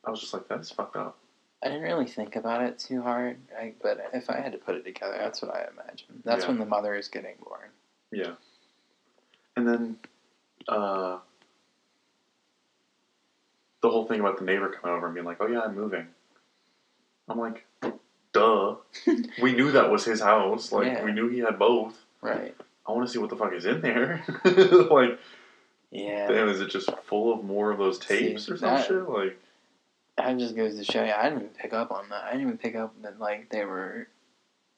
I was just like, that's fucked up. I didn't really think about it too hard, I, but if I had to put it together, that's what I imagine. That's Yeah. when the mother is getting born. Yeah. And then, uh, the whole thing about the neighbor coming over and being like, oh yeah, I'm moving. I'm like, duh. we knew that was his house. Like, Yeah. we knew he had both. Right. I want to see what the fuck is in there. [laughs] like, Yeah. damn, is it just full of more of those tapes See, or some that- shit? Like, That just goes to show you. I didn't even pick up on that. I didn't even pick up that like they were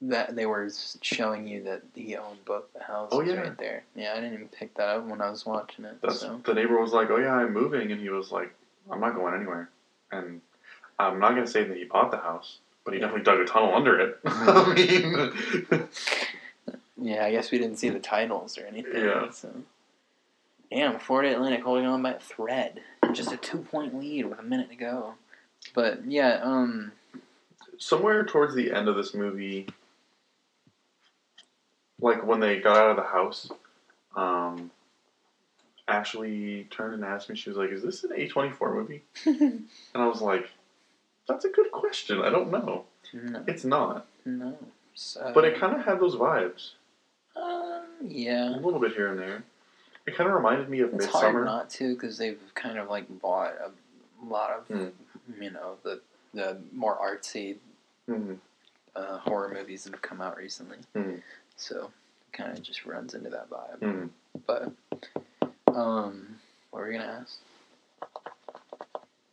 that they were showing you that he owned both the houses Oh, yeah. right there. Yeah, I didn't even pick that up when I was watching it. that's so the neighbor was like, oh yeah, I'm moving, and he was like, I'm not going anywhere. And I'm not gonna say that he bought the house, but he definitely dug a tunnel under it. [laughs] I mean. yeah, I guess we didn't see the titles or anything. Yeah. So damn, Florida Atlantic holding on by a thread. Just a two point lead with a minute to go. But yeah, um, somewhere towards the end of this movie, like when they got out of the house, um, Ashley turned and asked me, she was like, Is this an A24 movie? [laughs] And I was like, That's a good question. I don't know. no, It's not. no. So, But it kind of had those vibes. um, yeah. A little bit here and there. It kind of reminded me of It's hard not to because they've kind of like bought a lot of Hmm. you know the the more artsy Mhm. uh, horror movies that have come out recently. Hmm. So it kind of just runs into that vibe. Mhm. But um, what were you gonna ask?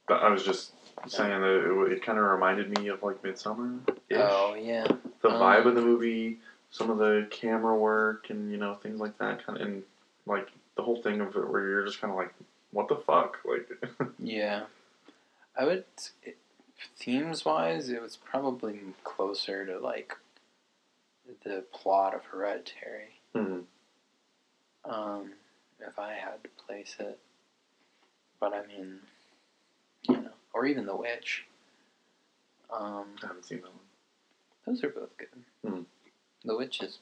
I was just saying that it, it kind of reminded me of like Midsommar. Oh yeah, the Um, vibe of the movie, some of the camera work, and you know things like that. Kind of, and like the whole thing of it, where you're just kind of like, what the fuck, like. [laughs] yeah. I would themes wise, it was probably closer to like the plot of Hereditary. Mhm. Um, if I had to place it, but I mean, you know, or even The Witch. Um, I haven't seen that one. those are both good. Hmm. The Witch is,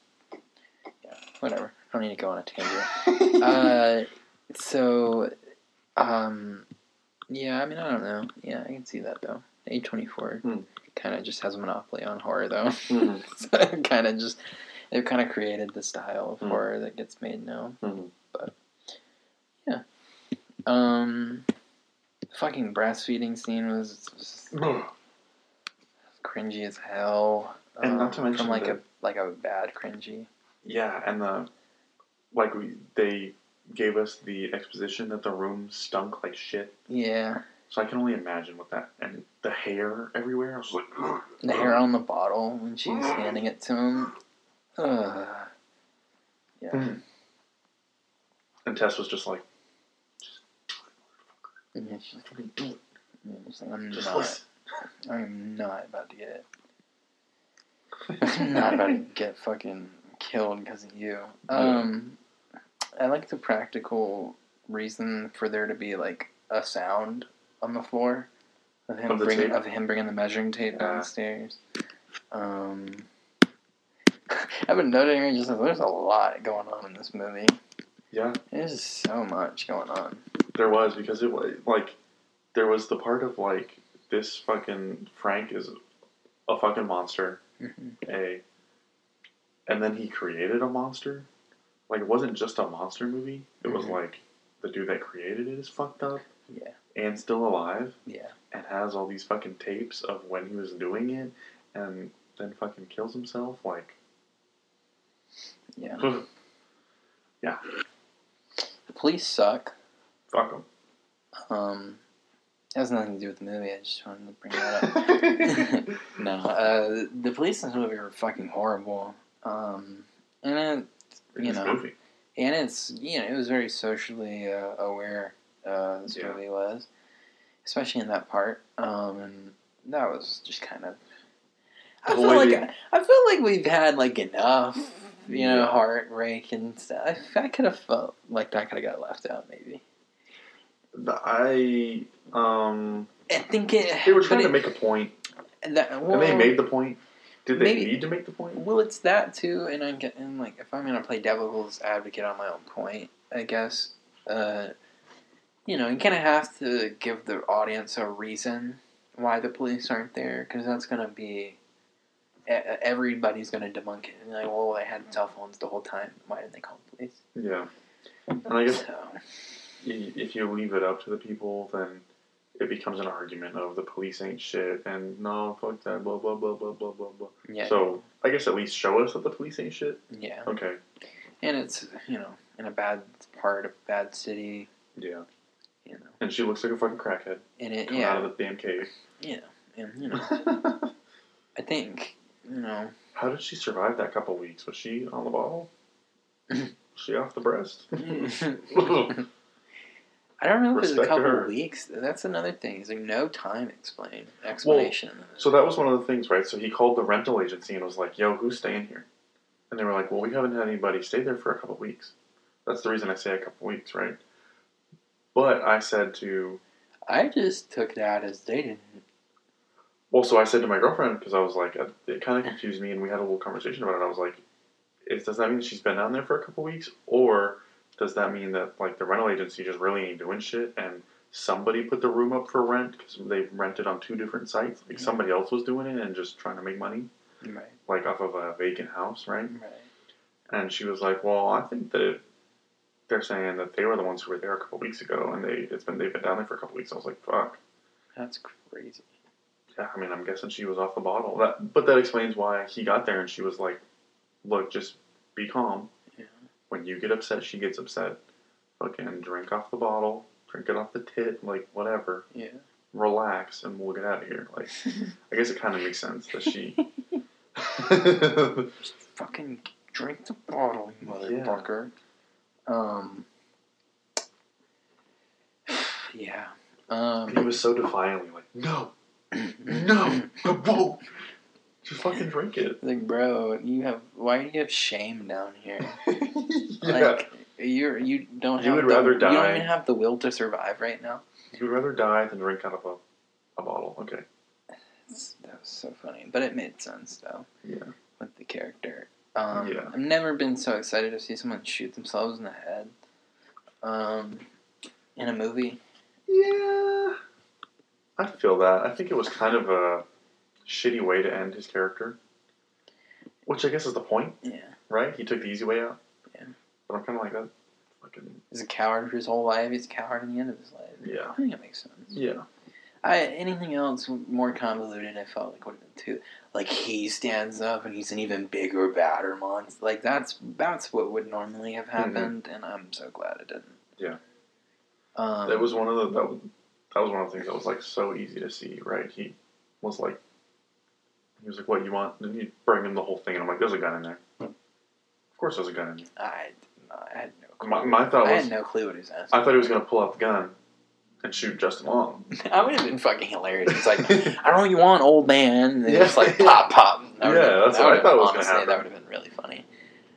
yeah, whatever. I don't need to go on a tangent. [laughs] uh, so, um, yeah, I mean, I don't know. Yeah, I can see that though. A twenty four Hmm. kind of just has a monopoly on horror though. Mhm. [laughs] so kind of just they've kind of created the style of Hmm. horror that gets made now. Mhm. But yeah. Um, fucking breastfeeding scene was, was cringy as hell. And not Um, to mention from like the- a like a bad cringy. yeah, and the like we they gave us the exposition that the room stunk like shit. Yeah, So I can only imagine what that and the hair everywhere. I was like, the hair on the bottle when she's handing it to him. Ugh. Yeah. Mhm. And Tess was just like, And it's just, yeah, it's like, I'm just not. listen. [laughs] I'm not about to get. I'm not about to get fucking killed because of you. Um, I like the practical reason for there to be like a sound on the floor of him Of the bringing tape? of him bringing the measuring tape Yeah. downstairs. Um, [laughs] I've been noting just there's a lot going on in this movie. Yeah, There's so much going on. There was because it was like there was the part of like this fucking Frank is a fucking monster. Mhm. A, and then he created a monster. Like it wasn't just a monster movie. It was Mhm. like the dude that created it is fucked up Yeah, and still alive yeah, and has all these fucking tapes of when he was doing it and then fucking kills himself. Like, yeah. [laughs] yeah, The police suck. Fuck them. Um, it has nothing to do with the movie. I just wanted to bring that up. [laughs] no, uh, the police in this movie are fucking horrible. Um, and it, you know, movie. and it's you know it was very socially uh, aware. Uh, this Yeah. movie was, especially in that part. Um, and that was just kind of. I feel like they- I, feel like we've had like enough, you know, Yeah. heartbreak and stuff. I, I could have felt like that could have got left out maybe. I um I think it. they were trying to it- make a point, that, and they made the point. Did they maybe- need to make the point? Well, it's that too, and I'm getting like if I'm gonna play devil's advocate on my own point, I guess, uh, you know, you kind of have to give the audience a reason why the police aren't there, because that's gonna be everybody's gonna debunk it. And like, well, they had cell phones the whole time. Why didn't they call the police? Yeah, and I guess So, if you leave it up to the people, then it becomes an argument of the police ain't shit and no fuck that blah blah blah blah blah blah blah. yeah, So I guess at least show us that the police ain't shit. yeah, Okay. and it's you know in a bad part, a bad city, Yeah. you know, And she looks like a fucking crackhead and it yeah, out of the damn cave. yeah, and you know, [laughs] I think you know. How did she survive that couple weeks? Was she on the bottle? [laughs] Was she off the breast? [laughs] I don't know if it's a couple her. weeks. That's another thing. Is there no time explain explanation? this. So that was one of the things, right? So he called the rental agency and was like, "Yo, who's staying here?" And they were like, "Well, we haven't had anybody stay there for a couple of weeks." That's the reason I say a couple of weeks, right? But I said to, I just took that as they didn't. well, so I said to my girlfriend because I was like, uh, it kind of confused me, and we had a little conversation about it. I was like, is, "Does that mean she's been down there for a couple of weeks, or does that mean that like the rental agency just really ain't doing shit and somebody put the room up for rent because they rented on two different sites? Like somebody else was doing it and just trying to make money." Right. like off of a vacant house, right? Right. And she was like, "Well, I think that it, they're saying that they were the ones who were there a couple weeks ago, and they it's been they've been down there for a couple weeks." I was like, "Fuck." That's crazy. Yeah, I mean, I'm guessing she was off the bottle. That, but that explains why he got there, and she was like, "Look, just be calm. Yeah. When you get upset, she gets upset. Fucking drink off the bottle, drink it off the tit, like whatever. Yeah. Relax, and we'll get out of here." Like, [laughs] I guess it kind of makes sense that she. [laughs] Just fucking drink the bottle, you motherfucker. Um. [sighs] Yeah. Um. he was so defiantly like, "No, [clears throat] no, I won't. Just fucking drink it." [laughs] Like, bro, you have why do you have shame down here? [laughs] yeah. Like, you're you don't You have would the, rather You don't even have the will to survive right now. You'd rather die than drink out of a, a bottle. Okay. It's- that was so funny, but it made sense though Yeah. with the character. Um, Yeah. I've never been so excited to see someone shoot themselves in the head. Um, in a movie. Yeah. I feel that. I think it was kind of a shitty way to end his character. Which I guess is the point, Yeah, right? He took the easy way out. Yeah. But I'm kind of like that. Fucking. he's a coward for his whole life. He's a coward in the end of his life. Yeah. I think it makes sense. Yeah. I anything else more convoluted, I felt like would have been too. Like he stands up and he's an even bigger, badder monster. Like that's that's what would normally have happened, and I'm so glad it didn't. Mm-hmm. Yeah. Um, That was one of the that was, that was one of the things that was like so easy to see, right? He was like, he was like, "What you want?" And you bring him the whole thing, and I'm like, "There's a gun in there." Of course, there's a gun in there. I, I had no clue. My, my thought I was, had no clue what he was asking. I thought he was gonna pull out the gun and shoot Justin Long. [laughs] I would have been fucking hilarious. It's like, [laughs] I don't know what you want, old man. And Yeah. just like pop, pop. [laughs] That would've Yeah, been- that's that what I would've- thought was gonna honestly, happen. That would have been really funny.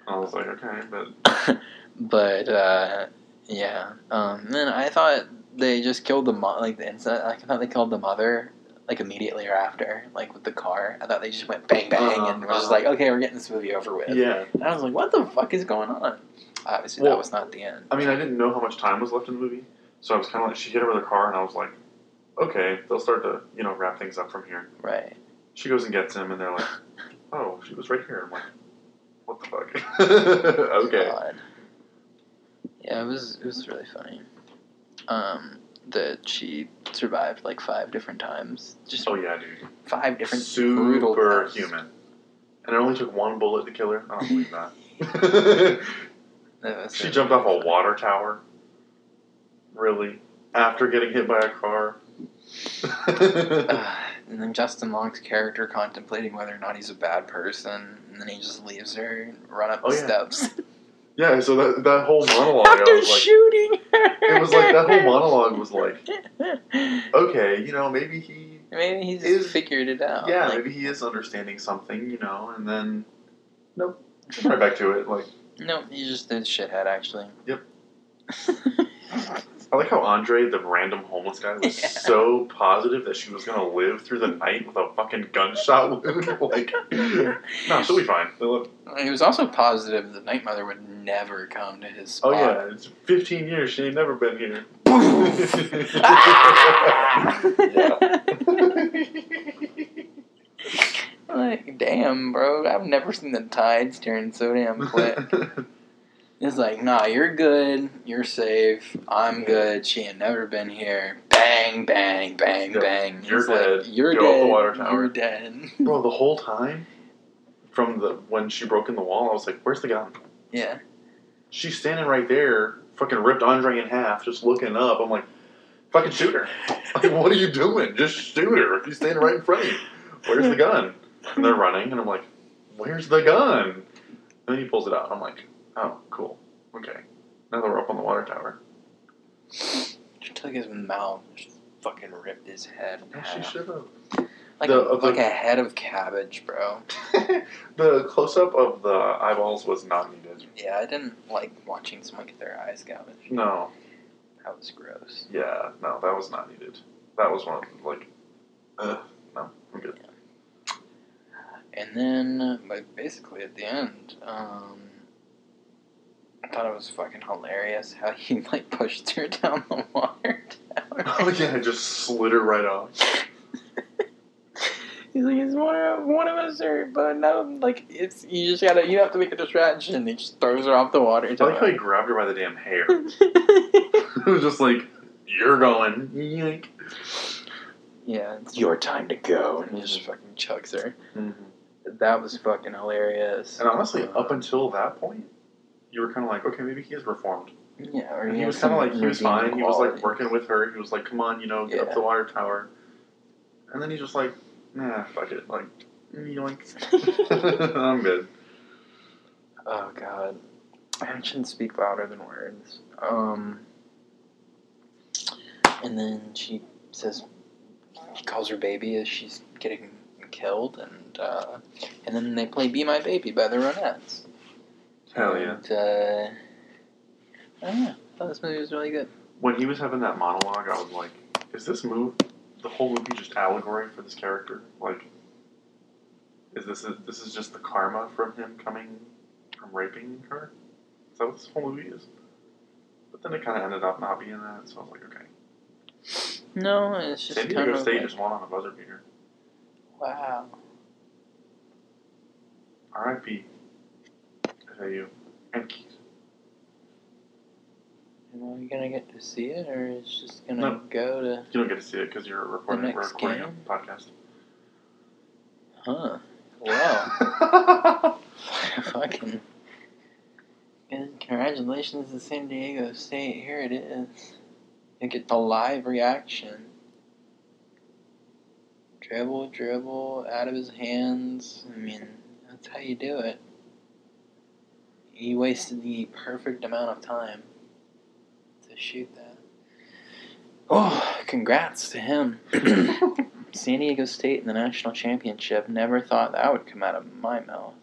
I was like, okay, but but uh, Yeah. Um, then I thought they just killed the mo- like the inside. Like, I thought they killed the mother like immediately or after, like with the car. I thought they just went bang bang Uh-huh, and was like, okay, we're getting this movie over with. Yeah. And I was like, what the fuck is going on? Obviously, Well, that was not the end. I mean, I didn't know how much time was left in the movie, so I was kind of like, she hit her with a car, and I was like, okay, they'll start to, you know, wrap things up from here. Right. She goes and gets him, and they're like, [laughs] oh, she was right here. I'm like, what the fuck? [laughs] okay. God. Yeah, it was it was really funny. Um, that she survived like five different times. Just Oh yeah, dude. five different brutal Super human. And it only took one bullet to kill her. I don't believe [laughs] that. She jumped off a water tower. Really? After getting hit by a car. [sighs] Uh, [laughs] and then Justin Long's character contemplating whether or not he's a bad person, and then he just leaves her and run up Oh, the yeah. steps [laughs] yeah, so that that whole monologue, I after was like, shooting her. it was like that whole monologue was like, [laughs] okay, you know, maybe he, Maybe he's Is- figured it out. yeah, Like, maybe he is understanding something, you know, and then, nope, right back to it. Like, Nope, he's just a shithead. Actually. Yep. [laughs] I like how Andre, the random homeless guy, was [laughs] Yeah. so positive that she was gonna live through the night with a fucking gunshot wound. [laughs] like, no, she'll be fine. Live. he was also positive that Night Mother would never come to his Oh yeah, it's 15 years. She ain't never been here. [laughs] like, damn, bro, I've never seen the tides turn so damn quick. It's like, nah, you're good, you're safe, I'm good, she had never been here. Bang, bang, bang, Yep. bang. You're It's like, dead. you're Get off the water tower. You're dead. Bro, the whole time from the when she broke in the wall, I was like, "Where's the gun?" Yeah. She's standing right there, fucking ripped Andre in half, just looking up. I'm like, "Fucking shoot her!" [laughs] Like, what are you doing? Just shoot her. She's standing right in front of you. Where's the gun? And they're running, and I'm like, "Where's the gun?" And then he pulls it out. I'm like, "Oh, cool. Okay." Now that we're up on the water tower. She took his mouth, just fucking ripped his head. in Yeah, she should have. Like, The- a, of the- like a head of cabbage, bro. [laughs] the close up of the eyeballs was not needed. Yeah, I didn't like watching someone get their eyes gouged. No. That was gross. Yeah, no, that was not needed. That was one of like, uh, no, I'm good. And then, like, basically at the end, um, thought it was fucking hilarious how he, [laughs] like, pushed her down the water tower. Oh yeah, I just slid her right off. [laughs] He's like, it's one of, one of us, sir, but no, like, it's, you just gotta, you have to make a distraction. And he just throws her off the water I like how he grabbed her by the damn hair. [laughs] it was just like, you're going. Yoink. yeah, it's your time to go. And he just fucking chucks her. Mhm. That was fucking hilarious. And honestly, Uh, up until that point, you were kind of like, okay, maybe he is reformed. yeah, or And he was kind of like, he was fine. He was like working with her. He was like, come on, you know, get up the water tower. And then he's just like, nah, fuck it. Like, yoink. [laughs] [laughs] I'm good. Oh god, actions speak louder than words. Um, and then she says he calls her baby as she's getting killed, and uh, and then they play "Be My Baby" by the Ronettes. Hell yeah. And, uh, I don't know. I thought this movie was really good. When he was having that monologue, I was like, is this move, the whole movie just allegory for this character? Like, is this a, this is just the karma from him coming from raping her? Is that what this whole movie is? But then it kind of ended up not being that, so I was like, okay. No, it's just San kind Diego of State like, just won on a buzzer beater. wow. R.I.P. FAU and Keith. And are we gonna get to see it, or it's just gonna No. go to? You don't get to see it because you're recording. We're next recording game? a podcast. Huh. [laughs] Wow. [laughs] Fucking. And congratulations to San Diego State. Here it is. You get the live reaction. Dribble, dribble, out of his hands. I mean, that's how you do it. He wasted the perfect amount of time to shoot that. Oh, congrats to him. [clears throat] San Diego State in the national championship. Never thought that would come out of my mouth.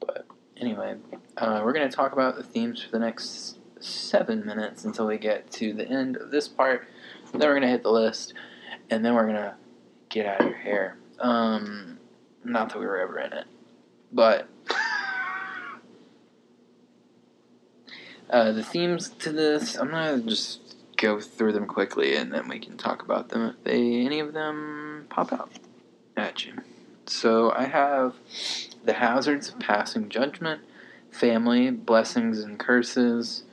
But anyway, uh, we're going to talk about the themes for the next seven minutes until we get to the end of this part. Then we're gonna hit the list, and then we're gonna get out of your hair. Um, not that we were ever in it, but uh, the themes to this, I'm gonna just go through them quickly, and then we can talk about them if they any of them pop out at you. So I have the hazards of passing judgment, family, blessings and curses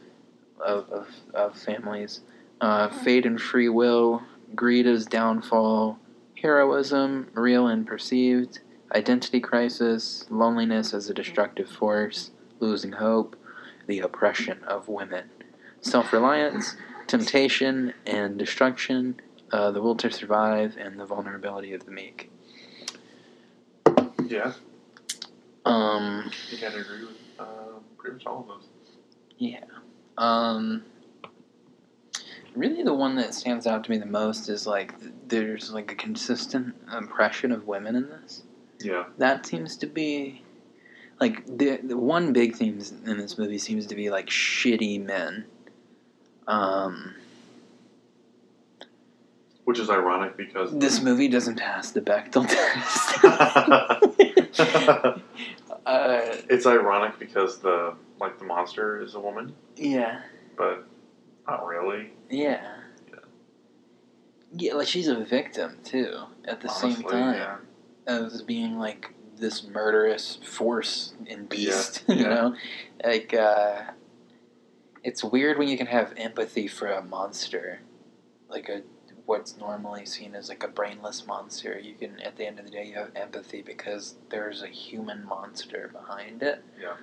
of, of, of families, uh, fate and free will, greed as downfall, heroism, real and perceived, identity crisis, loneliness as a destructive force, losing hope, the oppression of women, self reliance, temptation and destruction, uh, the will to survive, and the vulnerability of the meek. Yeah, Um, I think I'd agree with uh, pretty much all of those. Yeah. Um, really, the one that stands out to me the most is like th- there's like a consistent impression of women in this. Yeah, That seems to be like the, the one big theme in this movie seems to be like shitty men. Um, which is ironic because this movie doesn't pass the Bechdel test. [laughs] uh, it's ironic because the like the monster is a woman, yeah. but not really. Yeah. Yeah. Yeah, like she's a victim too. At the same time, yeah. of being like this murderous force and beast. Yeah, [laughs] You yeah. know, like uh, it's weird when you can have empathy for a monster, like a what's normally seen as like a brainless monster. You can at the end of the day you have empathy because there's a human monster behind it. Yeah.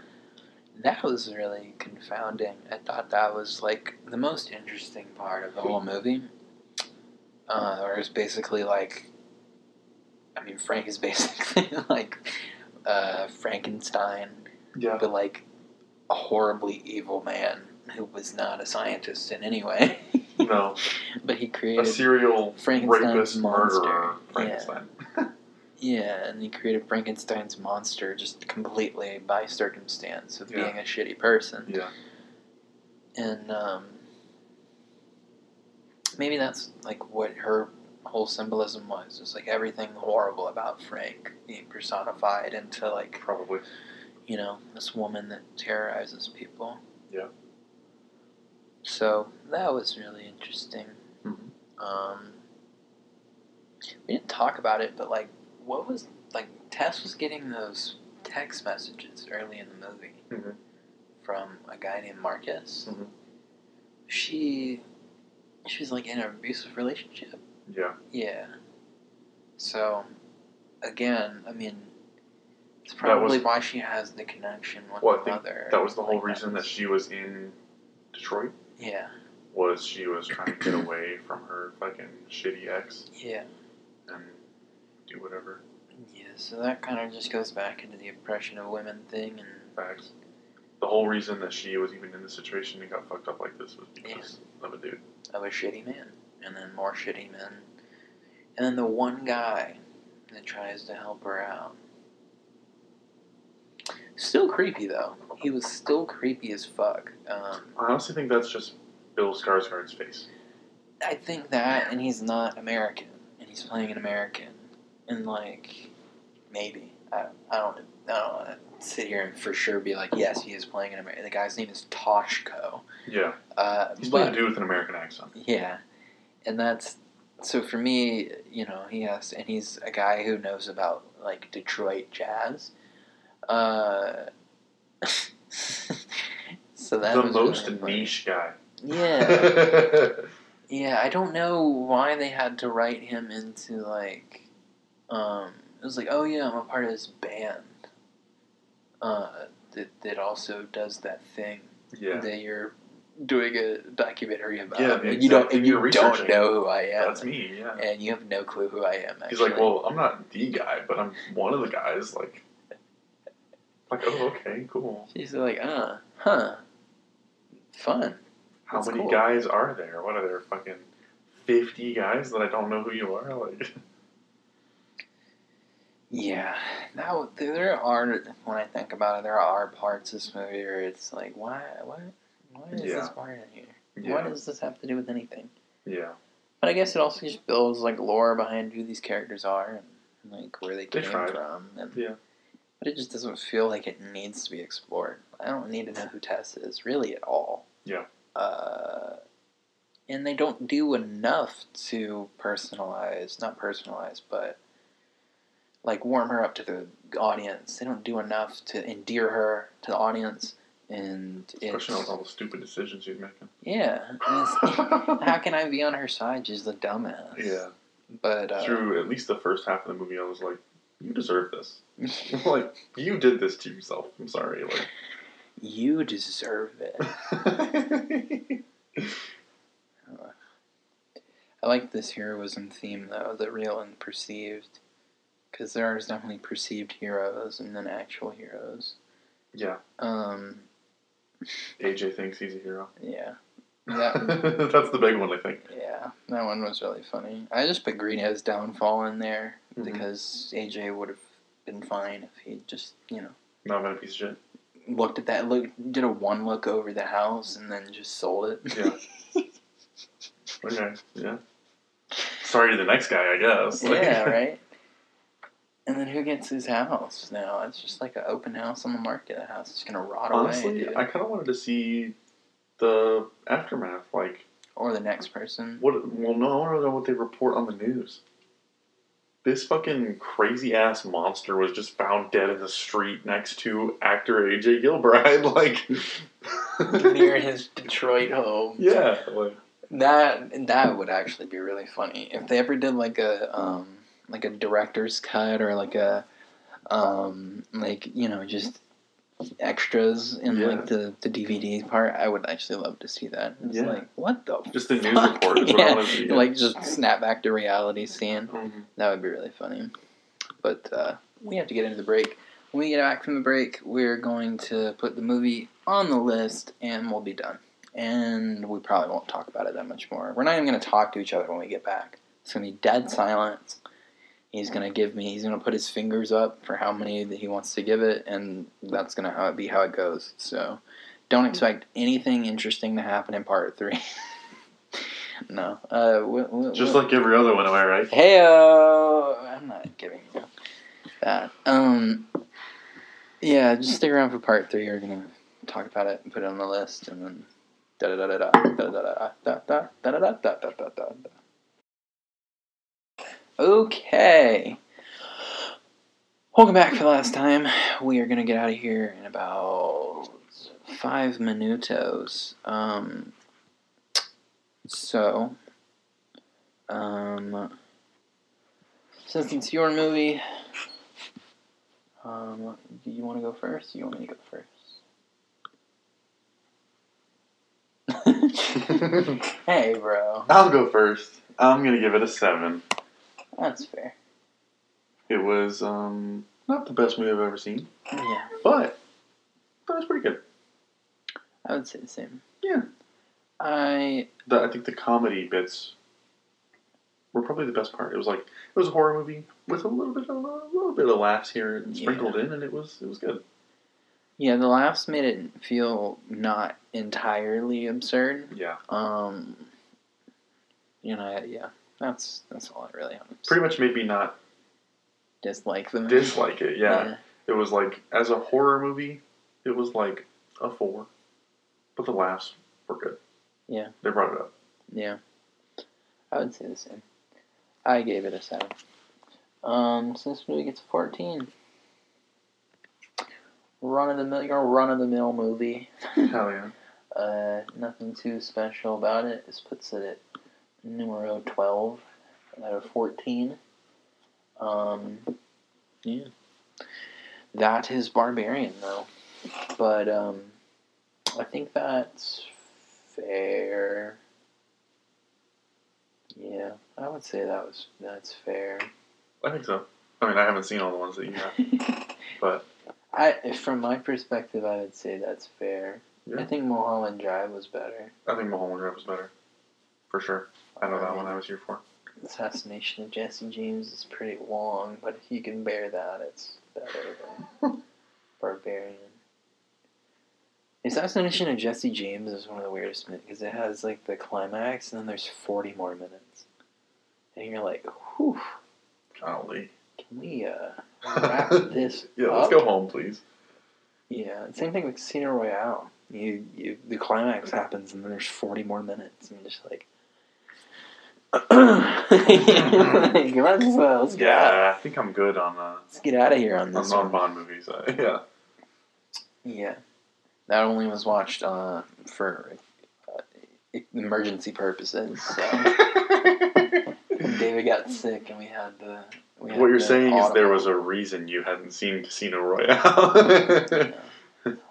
That was really confounding. I thought that was like the most interesting part of the whole movie. Uh, where it's basically like, I mean, Frank is [laughs] basically like uh, Frankenstein, Yeah, but like a horribly evil man who was not a scientist in any way. [laughs] no, [laughs] but he created a serial Frankenstein's rapist monster. murderer, Yeah. Frankenstein. Yeah, and he created Frankenstein's monster just completely by circumstance of Yeah. being a shitty person. Yeah, And um, maybe that's like what her whole symbolism was. It's like everything horrible about Frank being personified into like, probably. you know, this woman that terrorizes people. Yeah. So that was really interesting. Mhm. Um, we didn't talk about it, but like, what was like Tess was getting those text messages early in the movie Mhm. from a guy named Marcus. Mhm. She, she was like in an abusive relationship. Yeah, Yeah. So, again, I mean, it's That probably was- why she has the connection with Well, the mother. that was the whole Like, reason that was- she was in Detroit. Yeah, Was she was trying to get away from her fucking shitty ex yeah, and do whatever. yeah. So that kind of just goes back into the oppression of women thing, and Facts. The whole reason that she was even in the situation and got fucked up like this was because of a dude. of a shitty man, and then more shitty men, and then the one guy that tries to help her out. Still creepy though. He was still creepy as fuck. Um, I honestly think that's just Bill Skarsgård's face. I think that, and he's not American, and he's playing an American, and like, maybe I, I don't, I don't want to sit here and for sure be like, yes, he is playing an American. The guy's name is Toshko. Yeah, Uh, he's playing a dude with an American accent. yeah, and that's so for me. You know, he has, and he's a guy who knows about like Detroit jazz. Uh, [laughs] so that the most really niche guy. Yeah. [laughs] Yeah, I don't know why they had to write him into like, um, it was like, oh yeah, I'm a part of this band, uh, that that also does that thing yeah, that you're doing a documentary about. Yeah, and you don't, and you don't know who I am, that's me. Yeah. and you have no clue who I am. Actually. He's like, well, I'm not the guy, but I'm one of the guys. Like, like, oh, okay, cool. she's like, uh, huh, fun. How That's many cool. guys are there? What are there? Fucking fifty guys that I don't know who you are. [laughs] Like, Yeah, now there are when I think about it, there are parts of this movie where it's like, why, what, Why is Yeah. this part in here? Yeah. What does this have to do with anything? Yeah. But I guess it also just builds like lore behind who these characters are and like where they They came tried. from. And, Yeah. But it just doesn't feel like it needs to be explored. I don't need to know who Tess is really at all. Yeah. Uh, and they don't do enough to personalize, not personalize, but like warm her up to the audience. They don't do enough to endear her to the audience. And Especially with all the stupid decisions she's making. yeah, [laughs] how can I be on her side? She's a dumbass. yeah. But uh, Through at least the first half of the movie, I was like, you deserve this. [laughs] [laughs] like, you did this to yourself. I'm sorry. Like, you deserve it. I like this heroism theme though, the real and perceived, because there are definitely perceived heroes and then actual heroes. yeah. Um, AJ thinks he's a hero. yeah, that [laughs] That's the big one, I think. yeah, that one was really funny. I just put Greenho's downfall in there Mhm. because AJ would have been fine if he just you know Not been a piece of shit. looked at that look did a one look over the house and then just sold it. Yeah. [laughs] Okay. Yeah. Sorry to the next guy, I guess. yeah, right. And then who gets his house now? It's just like an open house on the market. The house is gonna rot away, Honestly. I kind of wanted to see the aftermath. Like, or the next person. what? Well, no, I want to know what they report on the news. This fucking crazy ass monster was just found dead in the street next to actor AJ Gilbride. [laughs] Like, near his Detroit home. yeah, like, That that would actually be really funny if they ever did like a um like a director's cut or like a um like you know just extras in Yeah. like the the DVD part. I would actually love to see that. It's Yeah. like what the just the news report is what [laughs] I Yeah, want to see. like just snap back to reality scene. Mhm. That would be really funny. But uh, we have to get into the break. When we get back from the break, we're going to put the movie on the list and we'll be done. And we probably won't talk about it that much more. We're not even going to talk to each other when we get back. It's going to be dead silence. He's going to give me, he's going to put his fingers up for how many that he wants to give it, and that's going to be how it goes. So don't expect anything interesting to happen in part three. [laughs] no. Uh, we, we, Just we- like every other one, am I right? Heyo! I'm not giving you that. Um, yeah, just stick around for part three. We're gonna talk about it and put it on the list, and then da da da da da da da da da da da da da da da da da. Okay. Welcome back for the last time. We are gonna get out of here in about five minutos. Um. So. Um. Since it's your movie, um, do you want to go first? You want me to go first? [laughs] [laughs] hey, bro. I'll go first. I'm gonna give it a seven. That's fair. It was um not the best movie I've ever seen, Yeah, but that was pretty good. I would say the same. Yeah. I The, I think the comedy bits were probably the best part. It was like it was a horror movie with a little bit of a little bit of laughs here and sprinkled in, and it was it was good. yeah, the laughs made it feel not entirely absurd. Yeah, Um, you know, yeah, that's that's all I really have to pretty much made me not dislike them. dislike it. Yeah, it was like as a horror movie, it was like a four, but the laughs were good. Yeah. they brought it up. Yeah, I would say the same. I gave it a seven. Um, so this movie gets a fourteen. Run of the mill, your run of the mill movie. Hell yeah. [laughs] Uh, nothing too special about it. This puts it at numero twelve out of fourteen. Um, yeah. That is Barbarian though, but um, I think that's fair. Yeah, I would say that was that's fair. I think so. I mean, I haven't seen all the ones that you have, [laughs] but I, from my perspective, I would say that's fair. Yeah. I think Mulholland Drive was better. I think Mulholland Drive was better, for sure. I know that one I was here for. Assassination of Jesse James is pretty long, but if you can bear that, it's better than [laughs] Barbarian. Assassination of Jesse James is one of the weirdest minutes because it has like the climax and then there's 40 more minutes. And you're like, whew, Golly. can we uh, wrap [laughs] this Yeah, let's up? go home, please. Yeah, same thing with Casino Royale. You, you, the climax happens and then there's 40 more minutes. And you're just like, [laughs] let's, uh, let's, get out, Yeah, I think I'm good on uh, let's get out of here on on this non one. Bond movies. Uh, [laughs] yeah. Yeah, that only was watched uh, for uh, emergency purposes. So [laughs] David got sick, and we had the. We had what you're the saying is there audible. was a reason you hadn't seen Casino Royale.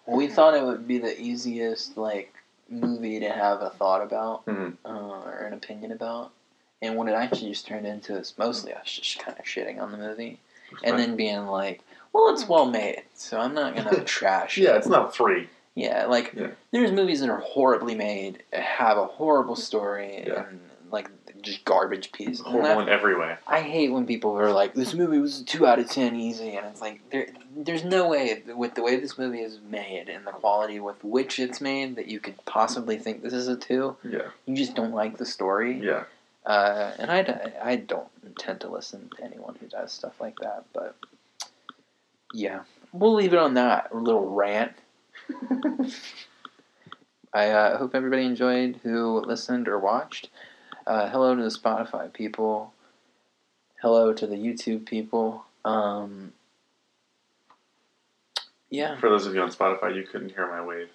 Well, we thought it would be the easiest like movie to have a thought about Mhm. uh, or an opinion about, and what it actually just turned into is mostly us just kind of shitting on the movie, and then being like, "Well, it's well made, so I'm not gonna [laughs] trash it." yeah, it's not free. Yeah, like Yeah. there's movies that are horribly made, have a horrible story, Yeah. and like just garbage pieces. Horrible in every way. I hate when people are like, "This movie was a two out of ten easy," and it's like there, there's no way with the way this movie is made and the quality with which it's made that you could possibly think this is a two. Yeah, You just don't like the story, yeah. Uh, and I don't intend to listen to anyone who does stuff like that. But yeah, we'll leave it on that little rant. [laughs] I uh, hope everybody enjoyed who listened or watched. Uh, hello to the Spotify people. Hello to the YouTube people. Um, yeah, For those of you on Spotify, you couldn't hear my wave.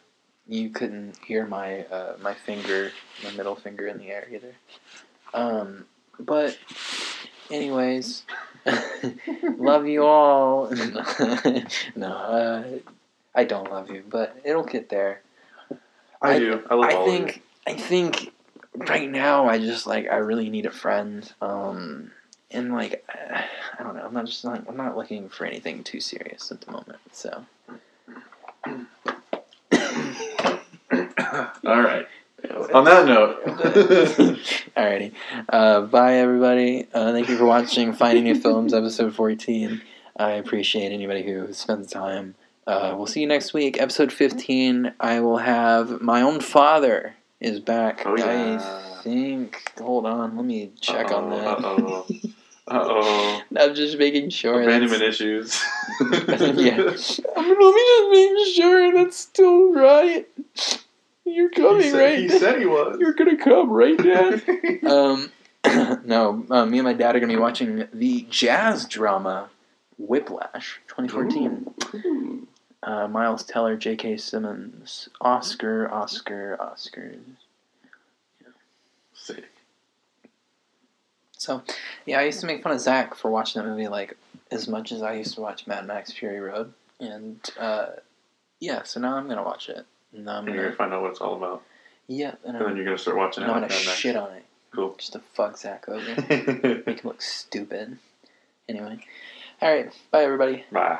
you couldn't hear my uh, my finger, my middle finger in the air either. Um, but, anyways, love you all. [laughs] no, uh, I don't love you, but it'll get there. I, I- do. I love I all of you. think I think right now I just like I really need a friend. Um and like [sighs] I don't know, I'm not just like I'm not looking for anything too serious at the moment. So [coughs] All right. On that note, [laughs] Alrighty. Uh, bye everybody. Uh, thank you for watching Finding New Films episode 14. I appreciate anybody who spends time. Uh, we'll see you next week. Episode 15, I will have my own father is back. Oh, yeah. I think. Hold on, let me check on that. Uh oh. Uh oh. [laughs] I'm just making sure. Abandonment issues. [laughs] yeah. Let me just make sure that's still right. You're coming, He said, right? he said he was. You're gonna come, right, Dad? [laughs] um, [clears throat] no, uh, me and my dad are gonna be watching the jazz drama Whiplash 2014. Ooh. Uh, Miles Teller, J.K. Simmons, Oscar, Oscar, Oscars. Sick. So, yeah, I used to make fun of Zach for watching that movie like as much as I used to watch Mad Max Fury Road, and uh, yeah, so now I'm gonna watch it. And I'm And you're gonna, find out what it's all about, yeah, and and then you're gonna start watching and it. I'm on gonna shit on it Cool. just to fuck Zach over, [laughs] make him look stupid. Anyway, all right, bye everybody. Bye.